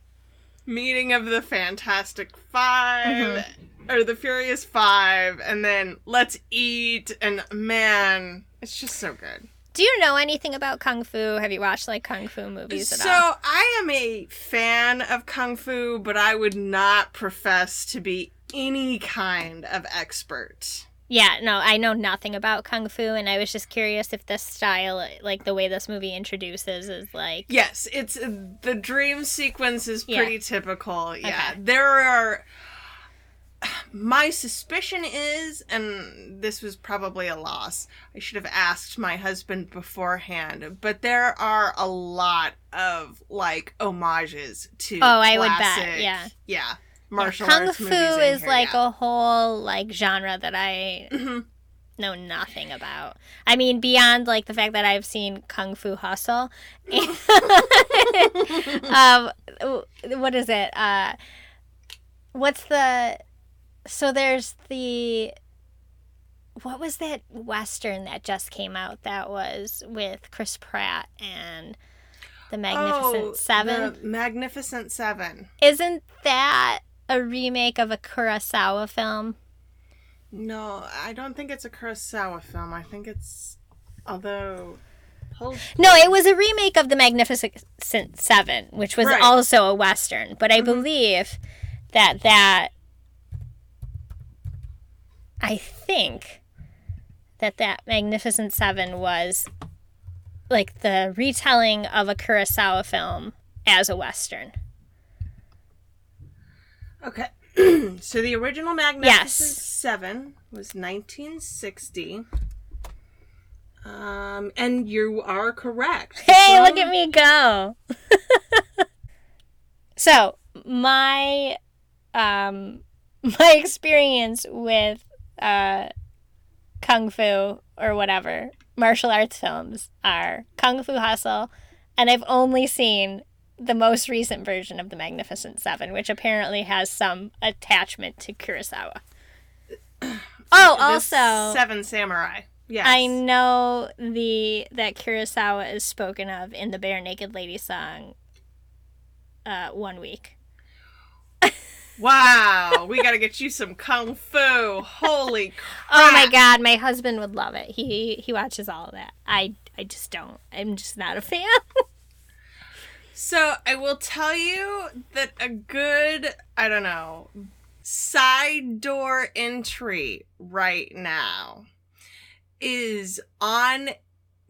meeting of the Fantastic 5 mm-hmm. or the Furious Five, and then let's eat. And man, it's just so good. Do you know anything about kung fu? Have you watched like kung fu movies at So all? I am a fan of kung fu, but I would not profess to be any kind of expert. Yeah, no, I know nothing about kung fu, and I was just curious if this style, like the way this movie introduces, is like Yes, it's uh, the dream sequence is Yeah. pretty typical. Yeah, Okay. there are. <sighs> My suspicion is, and this was probably a loss. I should have asked my husband beforehand, but there are a lot of like homages to. Oh, I would bet, yeah. yeah. Martial kung arts fu is here, like yeah. a whole like genre that I Mhm. know nothing about. I mean, beyond like the fact that I've seen Kung Fu Hustle. <laughs> um, what is it? Uh, what's the? So there's the. What was that western that just came out? That was with Chris Pratt and the Magnificent Oh, Seven. the Magnificent Seven. Isn't that a remake of a Kurosawa film? No, I don't think it's a Kurosawa film. I think it's, although, hold. No, it was a remake of The Magnificent Seven, which was Right. also a western. But I Mhm. believe that that I think that that Magnificent Seven was like the retelling of a Kurosawa film as a western. Okay. <clears throat> so the original Magnificent Yes. Seven was 1960. Um, and you are correct. Hey, look at me go. <laughs> so, my um <laughs> my experience with uh kung fu or whatever martial arts films are Kung Fu Hustle and I've only seen the most recent version of the Magnificent 7 which apparently has some attachment to Kurosawa. <clears throat> Oh, also Seven Samurai. Yes. I know the that Kurosawa is spoken of in the Barenaked Lady song. Uh, one week. <laughs> Wow, we gotta get you some kung fu. Holy crap. <laughs> Oh my god, my husband would love it. He he watches all of that. I I just don't. I'm just not a fan. <laughs> So I will tell you that a good, I don't know, side door entry right now is on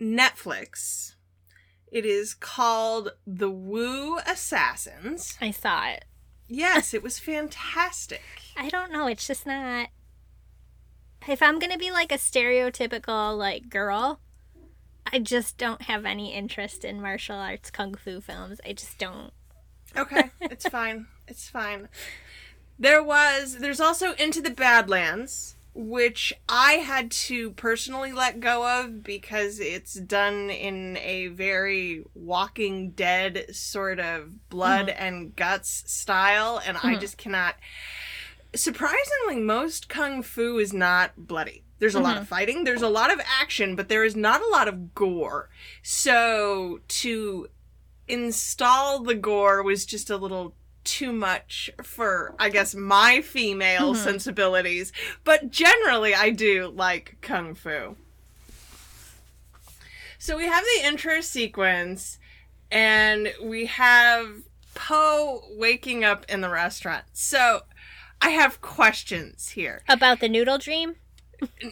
Netflix. It is called The Wu Assassins. I saw it. Yes, it <laughs> was fantastic. I don't know. It's just not. If I'm gonna be like a stereotypical like girl, I just don't have any interest in martial arts kung fu films. I just don't. Okay, <laughs> it's fine. It's fine. There was there's also Into the Badlands, which I had to personally let go of because it's done in a very Walking Dead sort of blood and guts style and I Mhm. just cannot surprisingly most kung fu is not bloody. There's a lot of fighting, there's a lot of action, but there is not a lot of gore. So to install the gore was just a little too much for I guess my female Mhm. sensibilities, but generally I do like kung fu. So we have the intro sequence and we have Po waking up in the restaurant. So I have questions here. About the noodle dream?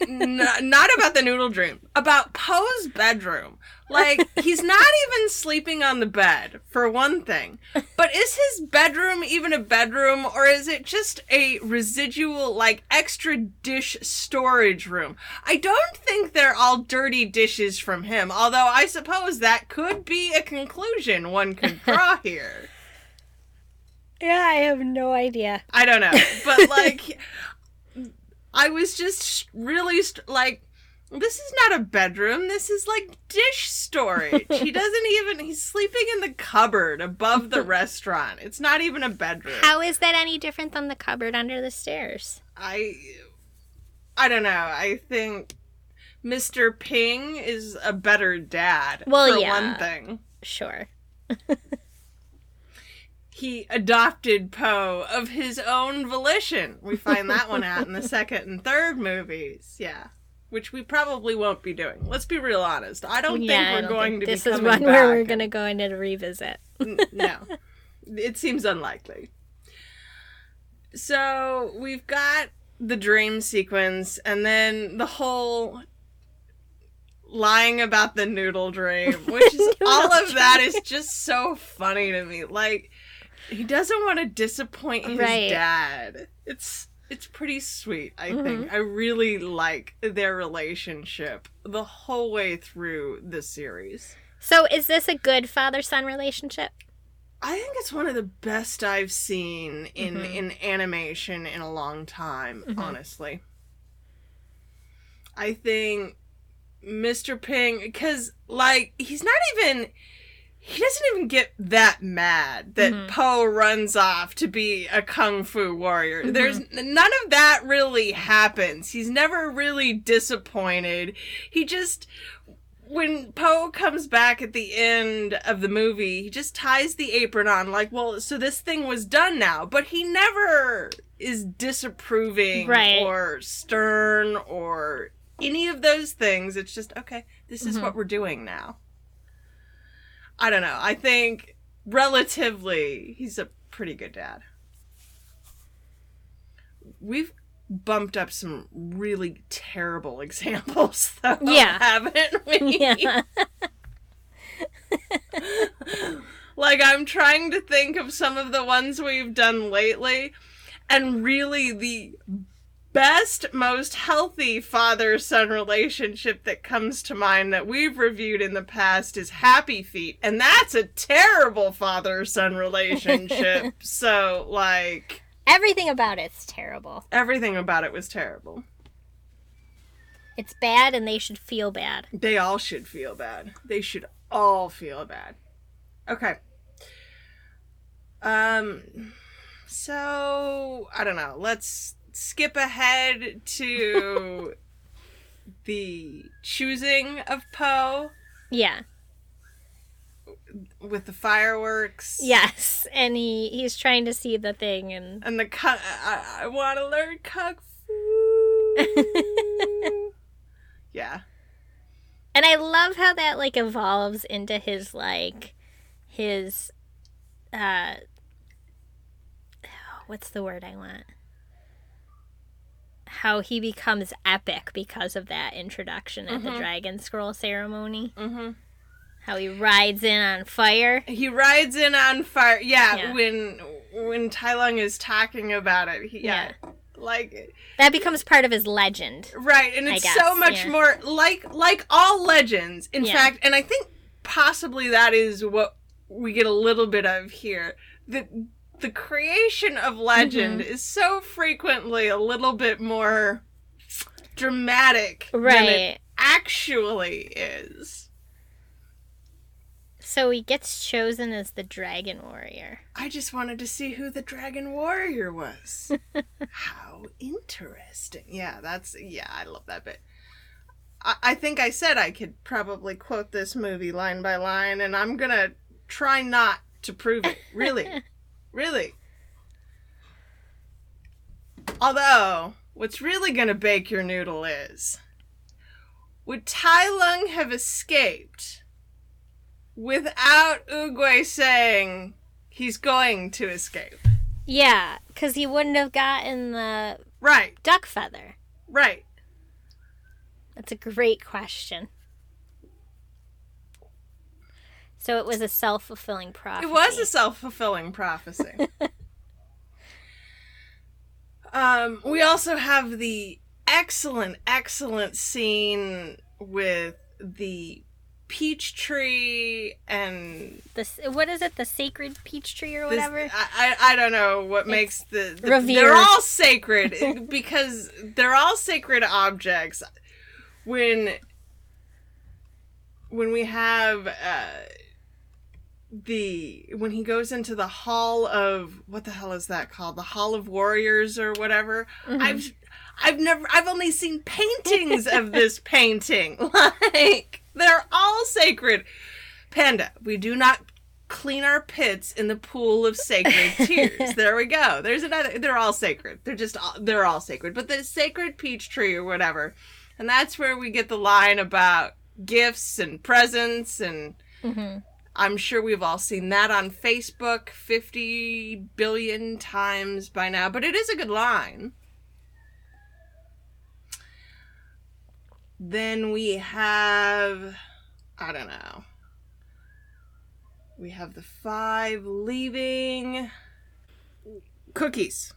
N- not about the noodle dream, about Po's bedroom. Like, he's not even sleeping on the bed, for one thing. But is his bedroom even a bedroom, or is it just a residual, like, extra dish storage room? I don't think they're all dirty dishes from him, although I suppose that could be a conclusion one could draw <laughs> here. Yeah, I have no idea. I don't know. But, like, I was just really, st- like, this is not a bedroom. This is like dish storage. he <laughs> doesn't even, he's sleeping in the cupboard above the <laughs> restaurant. It's not even a bedroom. How is that any different than the cupboard under the stairs? I, I don't know. I think Mr. Ping is a better dad. Well, for yeah. one thing. Sure. <laughs> He adopted Po of his own volition. We find that one out in the <laughs> second and third movies. Yeah. Which we probably won't be doing. Let's be real honest. I don't yeah, think we're don't going think to this is one where we're going to go into the revisit. No. It seems unlikely. So we've got the dream sequence and then the whole lying about the noodle dream, which is <laughs> all of that is just so funny to me. Like he doesn't want to disappoint his Right. dad. It's it's pretty sweet, I Mm-hmm. think. I really like their relationship the whole way through the series. So, is this a good father son relationship? I think it's one of the best I've seen in Mhm. in animation in a long time, Mhm. honestly. I think Mr. Ping cuz like he's not even he doesn't even get that mad that Mhm. Po runs off to be a kung fu warrior. Mhm. There's none of that really happens. He's never really disappointed. He just when Po comes back at the end of the movie, he just ties the apron on, like, well, so this thing was done now. But he never is disapproving Right. or stern or any of those things. It's just, okay, this is Mhm. what we're doing now. I don't know. I think relatively, he's a pretty good dad. We've bumped up some really terrible <laughs> examples, though, Yeah. haven't we? Yeah. <laughs> like I'm trying to think of some of the ones we've done lately, and really the best, most healthy father son relationship that comes to mind that we've reviewed in the past is Happy Feet, and that's a terrible father son relationship. <laughs> so, like, Everything about it's terrible. everything about it was terrible. It's bad and they should feel bad. They all should feel bad. They should all feel bad. Okay. Um so I don't know. Let's skip ahead to <laughs> the choosing of Po Yeah. with the fireworks. Yes. And he he's trying to see the thing and And the cu- I, I want to learn kung fu. <laughs> yeah. And I love how that like evolves into his like his uh <sighs> what's the word I want? How he becomes epic because of that introduction at the Mhm. dragon scroll ceremony. Mhm. How he rides in on fire. He rides in on fire. Yeah, Yeah. when when Tai Lung is talking about it. He, yeah, like That becomes part of his legend. right, and it's so much yeah. more like like all legends. In Yeah. fact, and I think possibly that is what we get a little bit of here. The the creation of legend Mm-hmm. is so frequently a little bit more dramatic than it actually is. So he gets chosen as the dragon warrior. I just wanted to see who the dragon warrior was. <laughs> How interesting. Yeah, that's yeah, I love that bit. I, I think I said I could probably quote this movie line by line, and I'm gonna try not to prove it. Really. <laughs> really. Although, what's really gonna bake your noodle is would Tai Lung have escaped without Oogway saying he's going to escape? Yeah, because he wouldn't have gotten the Right, duck feather. right. That's a great question. So it was a self fulfilling prophecy. It was a self fulfilling prophecy. <laughs> um, we also have the excellent, excellent scene with the peach tree and the what is it? The sacred peach tree or this- whatever. I, I I don't know what makes the, the revered. they're all sacred <laughs> because they're all sacred objects. When when we have uh, the when he goes into the hall of what the hell is that called? The hall of warriors or whatever? Mhm. i've i've never i've only seen paintings of this <laughs> painting. <laughs> Like they're all sacred. Panda we do not clean our pits in the pool of sacred <laughs> tears. There we go. There's another they're all sacred. They're just all, they're all sacred. But the sacred peach tree or whatever and that's where we get the line about gifts and presents and Mhm. I'm sure we've all seen that on Facebook 50 billion times by now, but it is a good line. Then we have, I don't know. We have the five leaving cookies,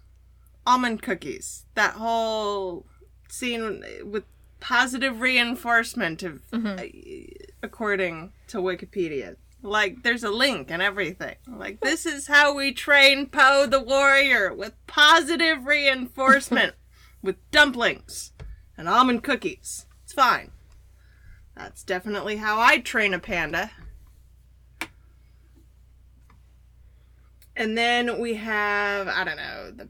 almond cookies. That whole scene with positive reinforcement of, Mhm. according to Wikipedia. Like, there's a link and everything. Like, this is how we train Po the warrior with positive reinforcement <laughs> with dumplings and almond cookies. It's fine. That's definitely how I train a panda. And then we have, I don't know, the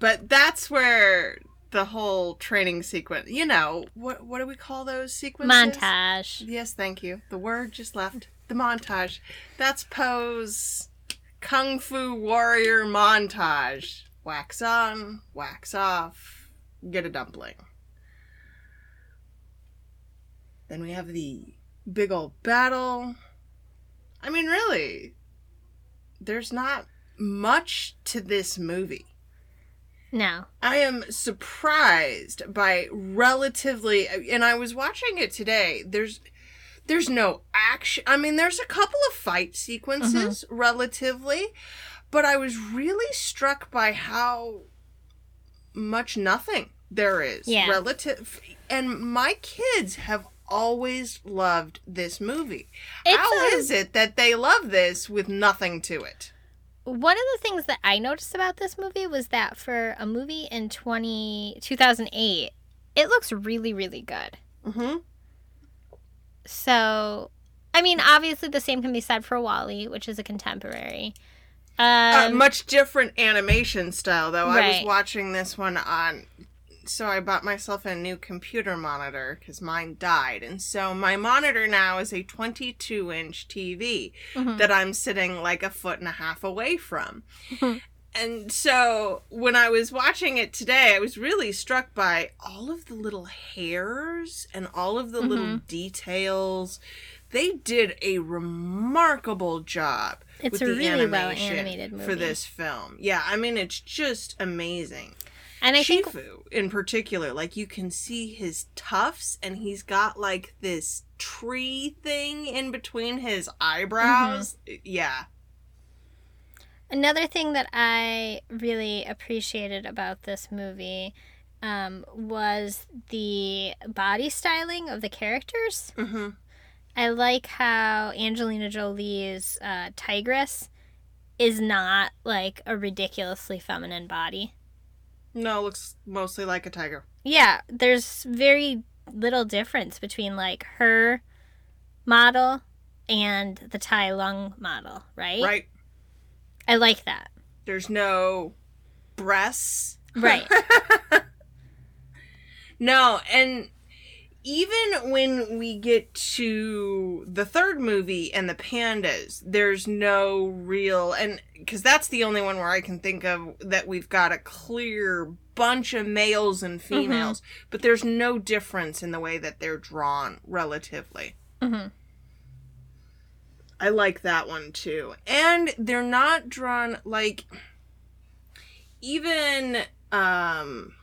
but that's where the whole training sequence, you know, what what do we call those sequences? Montage. Yes, thank you. The word just left. The montage. That's Po's Kung Fu Warrior montage. Wax on, wax off, get a dumpling. Then we have the big old battle. I mean, really, there's not much to this movie. No. I am surprised by relatively and I was watching it today. There's there's no action. I mean, there's a couple of fight sequences relatively, but I was really struck by how much nothing there is Yeah. relative and my kids have always loved this movie. It's How a- is it that they love this with nothing to it? One of the things that I noticed about this movie was that for a movie in 20, 2008, it looks really, really good. Mhm. So, I mean, obviously the same can be said for WALL-E, which is a contemporary. Um, uh, much different animation style though. I was watching this one on so I bought myself a new computer monitor because mine died. And so my monitor now is a 22 inch TV mhm. that I'm sitting like a foot and a half away from. Mhm. And so when I was watching it today, I was really struck by all of the little hairs and all of the little details. They did a remarkable job It's a really well animated movie. for this film. Yeah, I mean it's just amazing. and I think Shifu in particular, like you can see his tufts and he's got like this tree thing in between his eyebrows. Mm-hmm. Yeah. Another thing that I really appreciated about this movie um, was the body styling of the characters. hmm I like how Angelina Jolie's uh, tigress is not like a ridiculously feminine body. No, looks mostly like a tiger. Yeah, there's very little difference between like her model and the Tai Lung model, right? Right. I like that. There's no breasts. Right. <laughs> No, and even when we get to the third movie and the pandas, there's no real and because that's the only one where I can think of that we've got a clear bunch of males and females, but there's no difference in the way that they're drawn relatively. hmm I like that one too. And they're not drawn like even um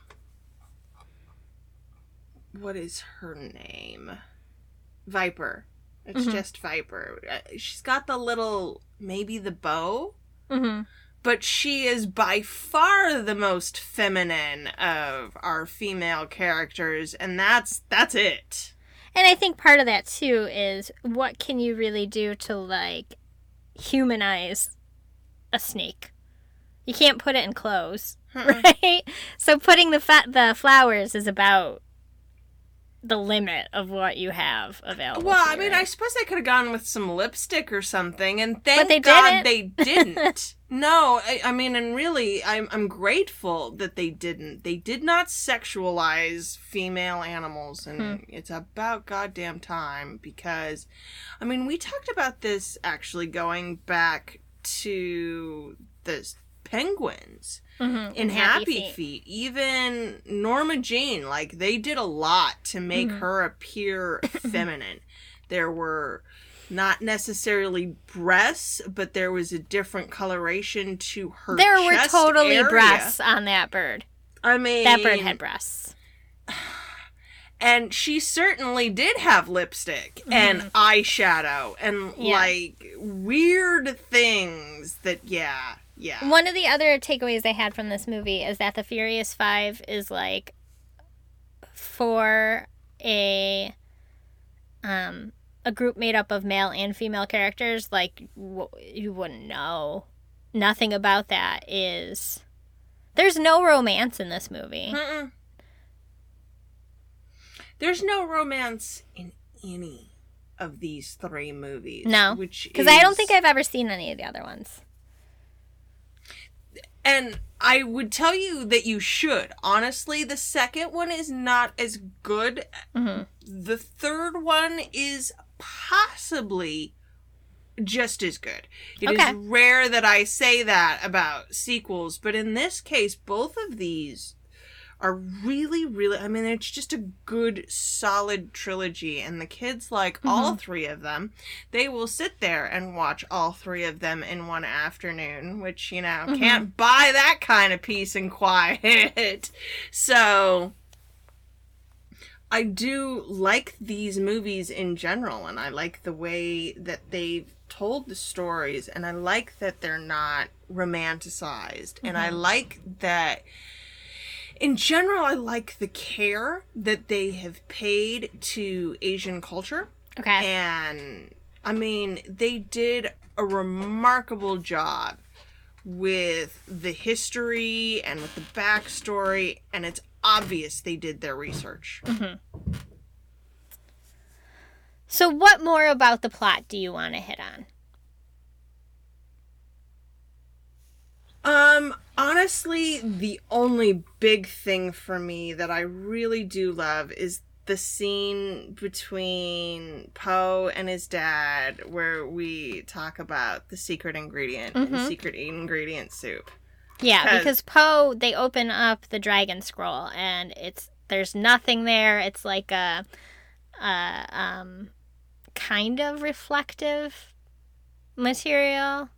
what is her name? Viper. It's Mhm. just Viper. Uh, She's got the little, maybe the bow, Mm-hmm. but she is by far the most feminine of our female characters, and that's that's it. And I think part of that too is what can you really do to like humanize a snake? You can't put it in clothes, Mm-mm. <laughs> right? So putting the fa- the flowers is about the limit of what you have available. Well, I mean? I suppose they could have gone with some lipstick or something, and thank they God didn't. they <laughs> didn't. no, I, I mean, and really, I'm I'm grateful that they didn't. They did not sexualize female animals, and Hmm. it's about goddamn time because, I mean, we talked about this actually going back to the penguins Mhm, in and Happy, Feet. even Norma Jean, like they did a lot to make Mhm. her appear <laughs> feminine. There were not necessarily breasts, but there was a different coloration to her. There were totally area. breasts on that bird. I mean, That bird had breasts. <sighs> and she certainly did have lipstick and eyeshadow and Mm-hmm. Yeah. like weird things that yeah yeah One of the other takeaways I had from this movie is that the Furious Five is like for a um a group made up of male and female characters. Like w- you wouldn't know. Nothing about that is. There's no romance in this movie. Mm-mm. There's no romance in any of these three movies. No, which Because I don't think I've ever seen any of the other ones. And I would tell you that you should. Honestly, the second one is not as good. hmm The third one is possibly just as good. It is Okay. rare that I say that about sequels, but in this case, both of these are really, really. I mean, it's just a good, solid trilogy, and the kids like all three of them. They will sit there and watch all three of them in one afternoon, which, you know, Mhm. can't buy that kind of peace and quiet. <laughs> so. I do like these movies in general, and I like the way that they've told the stories, and I like that they're not romanticized, and I like that. In general, I like the care that they have paid to Asian culture. Okay. And I mean, they did a remarkable job with the history and with the backstory, and it's obvious they did their research. Mm-hmm. So, what more about the plot do you want to hit on? Um, honestly, the only big thing for me that I really do love is the scene between Po and his dad where we talk about the secret ingredient in Mhm. secret ingredient soup. Yeah, Because- because Po they open up the dragon scroll and it's there's nothing there. It's like a, a um kind of reflective material.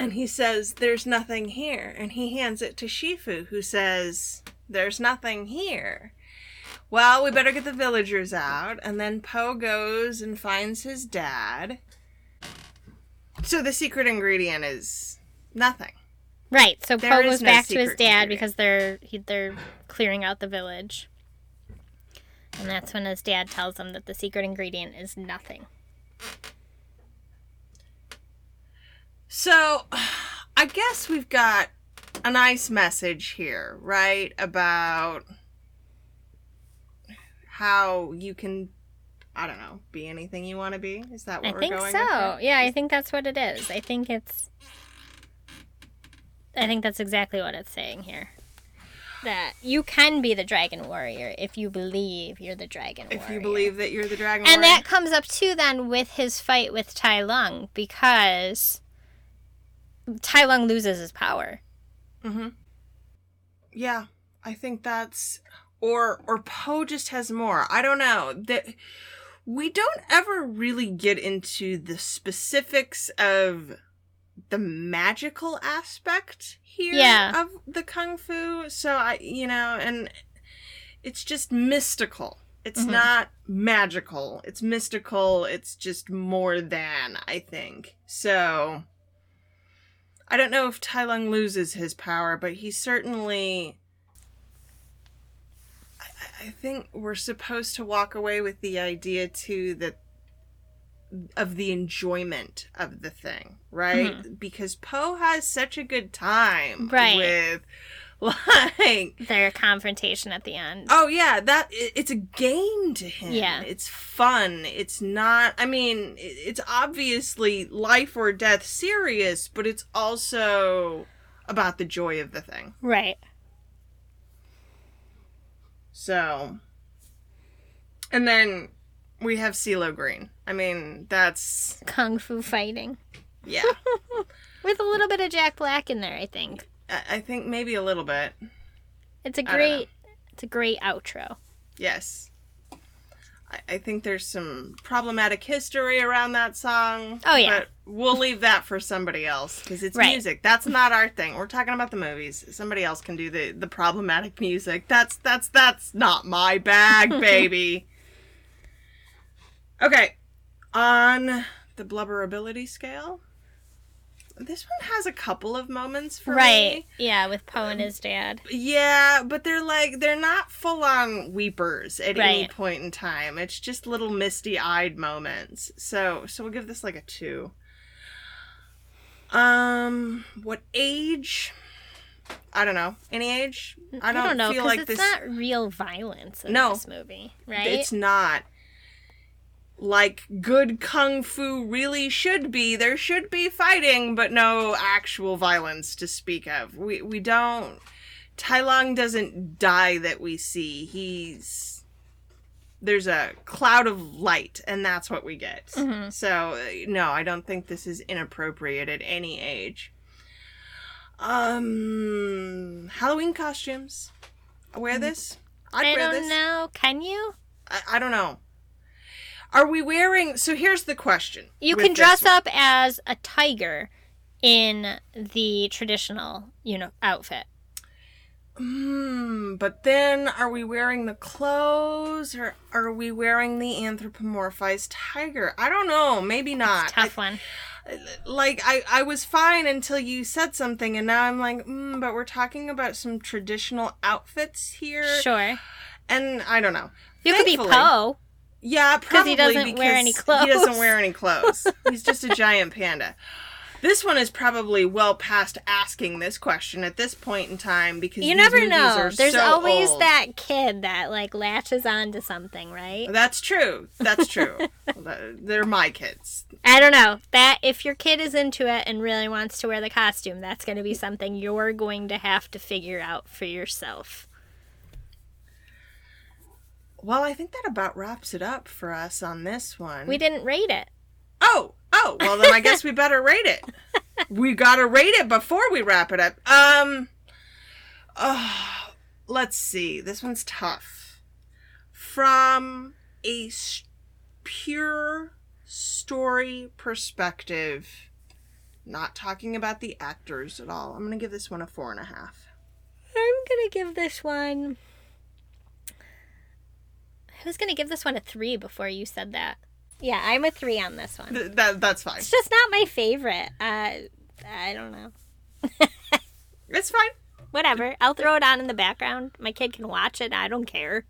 And he says, There's nothing here. And he hands it to Shifu, who says, There's nothing here. Well, we better get the villagers out. And then Po goes and finds his dad. So the secret ingredient is nothing. Right. So Po goes no back to his dad ingredient. because they're he, they're clearing out the village. And that's when his dad tells him that the secret ingredient is nothing. So <sighs> I guess we've got a nice message here, right? About how you can, I don't know, be anything you want to be. Is that what I we're think going so. Yeah, I think that's what it is. I think it's. I think that's exactly what it's saying here. That you can be the dragon warrior if you believe you're the dragon warrior. If you believe that you're the dragon And warrior. And that comes up too then with his fight with Tai Lung because Tai Lung loses his power. Mm-hmm. Yeah, I think that's or or Po just has more. I don't know. That we don't ever really get into the specifics of the magical aspect here Yeah. of the kung fu. So I, you know, and it's just mystical. It's Mhm. not magical. It's mystical. It's just more than, I think. So I don't know if Tai Lung loses his power, but he certainly I, I- think we're supposed to walk away with the idea too that of the enjoyment of the thing, right? Mm-hmm. Because Po has such a good time Right. with <laughs> like Their confrontation at the end. Oh yeah, that it's a game to him. Yeah. It's fun. It's not I mean, it's obviously life or death serious, but it's also about the joy of the thing. Right. So and then we have CeeLo Green. I mean, that's Kung fu fighting. yeah. <laughs> With a little bit of Jack Black in there, I think. I, think maybe a little bit. It's a great it's a great outro. Yes. I, I think there's some problematic history around that song. Oh, yeah. But we'll leave that for somebody else because it's Right. music. That's not our thing. We're talking about the movies. Somebody else can do the, the problematic music. That's that's that's not my bag, <laughs> baby. Okay. On the blubberability scale, this one has a couple of moments for right. me. Yeah, with Po and his dad. Yeah, but they're like they're not full on weepers at any point in time. It's just little misty eyed moments. So so we'll give this like a two. Um what age? I don't know. Any age? I don't, know feel like it's this not real violence in No. this movie, right? it's not like good kung fu really should be. There should be fighting, but no actual violence to speak of. We we don't. Tai Lung doesn't die that we see. He's there's a cloud of light, and that's what we get. Mhm. So uh, no, I don't think this is inappropriate at any age. Um, Halloween costumes. I wear this. I'd I wear don't this. know. Can you? I, I don't know. Are we wearing? So here's the question. You can dress up as a tiger in the traditional, you know, outfit. Hmm. But then, are we wearing the clothes, or are we wearing the anthropomorphized tiger? I don't know. Maybe not. Tough one. Like I, I was fine until you said something, and now I'm like, mm, but we're talking about some traditional outfits here, Sure. and I don't know. You could be Thankfully- Po. Yeah, probably he doesn't wear any because He doesn't wear any clothes. He's just a <laughs> giant panda. This one is probably well past asking this question at this point in time because You never know. There's so always old. that kid that like latches on to something, right? That's true. That's true. <laughs> They're my kids. I don't know. That if your kid is into it and really wants to wear the costume, that's going to be something you're going to have to figure out for yourself. Well, I think that about wraps it up for us on this one. We didn't rate it. Oh, oh. Well, then I guess we better rate it. <laughs> We gotta rate it before we wrap it up. Um. Oh, let's see. This one's tough. From a s- pure story perspective, not talking about the actors at all. I'm gonna give this one a four and a half. I'm to give this one I was going to give this one a 3 before you said that. Yeah, I'm a 3 on this one. Th- that that's fine. It's just not my favorite. Uh I don't know. <laughs> It's fine. Whatever. I'll throw it on in the background. My kid can watch it. I don't care.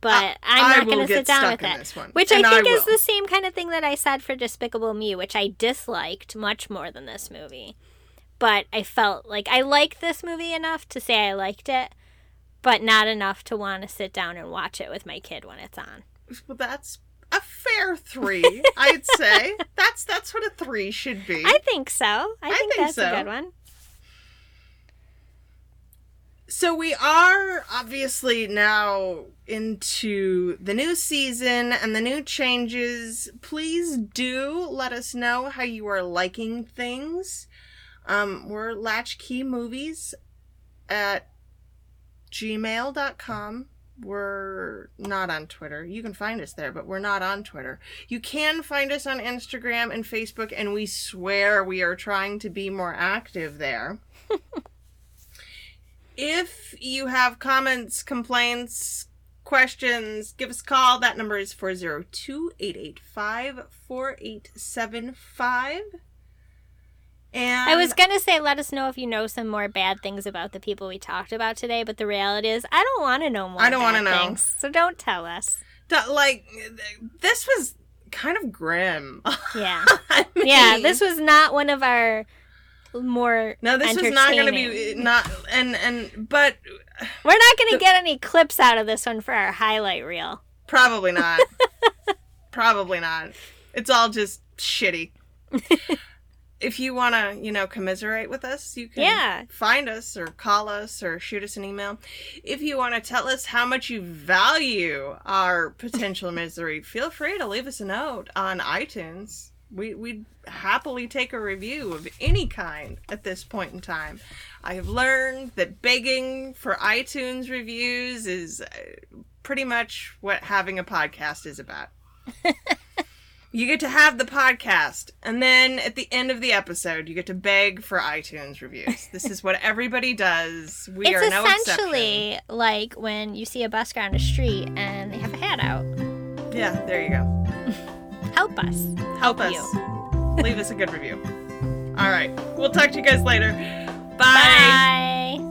But I- I'm not going to sit down with it. this one, Which and I I think is the same kind of thing that I said for Despicable Me, which I disliked much more than this movie. But I felt like I liked this movie enough to say I liked it, but not enough to want to sit down and watch it with my kid when it's on. Well, that's a fair three, <laughs> I'd say. That's that's what a three should be. I think so. I I think, think that's so. a good one. So we are obviously now into the new season and the new changes. Please do let us know how you are liking things. Um, we're Latchkey Movies at gmail.com. we're not on Twitter. You can find us there, but we're not on Twitter. You can find us on Instagram and Facebook, and we swear we are trying to be more active there. <laughs> if you have comments, complaints, questions, give us a call. That number is 402 885 4875. And I was gonna say, let us know if you know some more bad things about the people we talked about today, but the reality is, I don't want to know more. I don't want to know. things, so don't tell us. Like this was kind of grim. Yeah, <laughs> I yeah. This was not one of our more. no, this was not going to be not and and but We're not gonna get any clips out of this one for our highlight reel. probably not. <laughs> probably not. It's all just shitty. <laughs> if you want to, you know, commiserate with us, you can Yeah. find us or call us or shoot us an email. If you want to tell us how much you value our potential <laughs> misery, feel free to leave us a note on iTunes. We we'd happily take a review of any kind at this point in time. I have learned that begging for iTunes reviews is uh, pretty much what having a podcast is about. <laughs> You get to have the podcast, and then at the end of the episode, you get to beg for iTunes reviews. This is what everybody does. We it's are no exception. essentially like when you see a busker on the street and they have a hat out. Yeah, there you go. <laughs> Help us. Help us. you. Leave us a good review. All right. We'll talk to you guys later. Bye. Bye.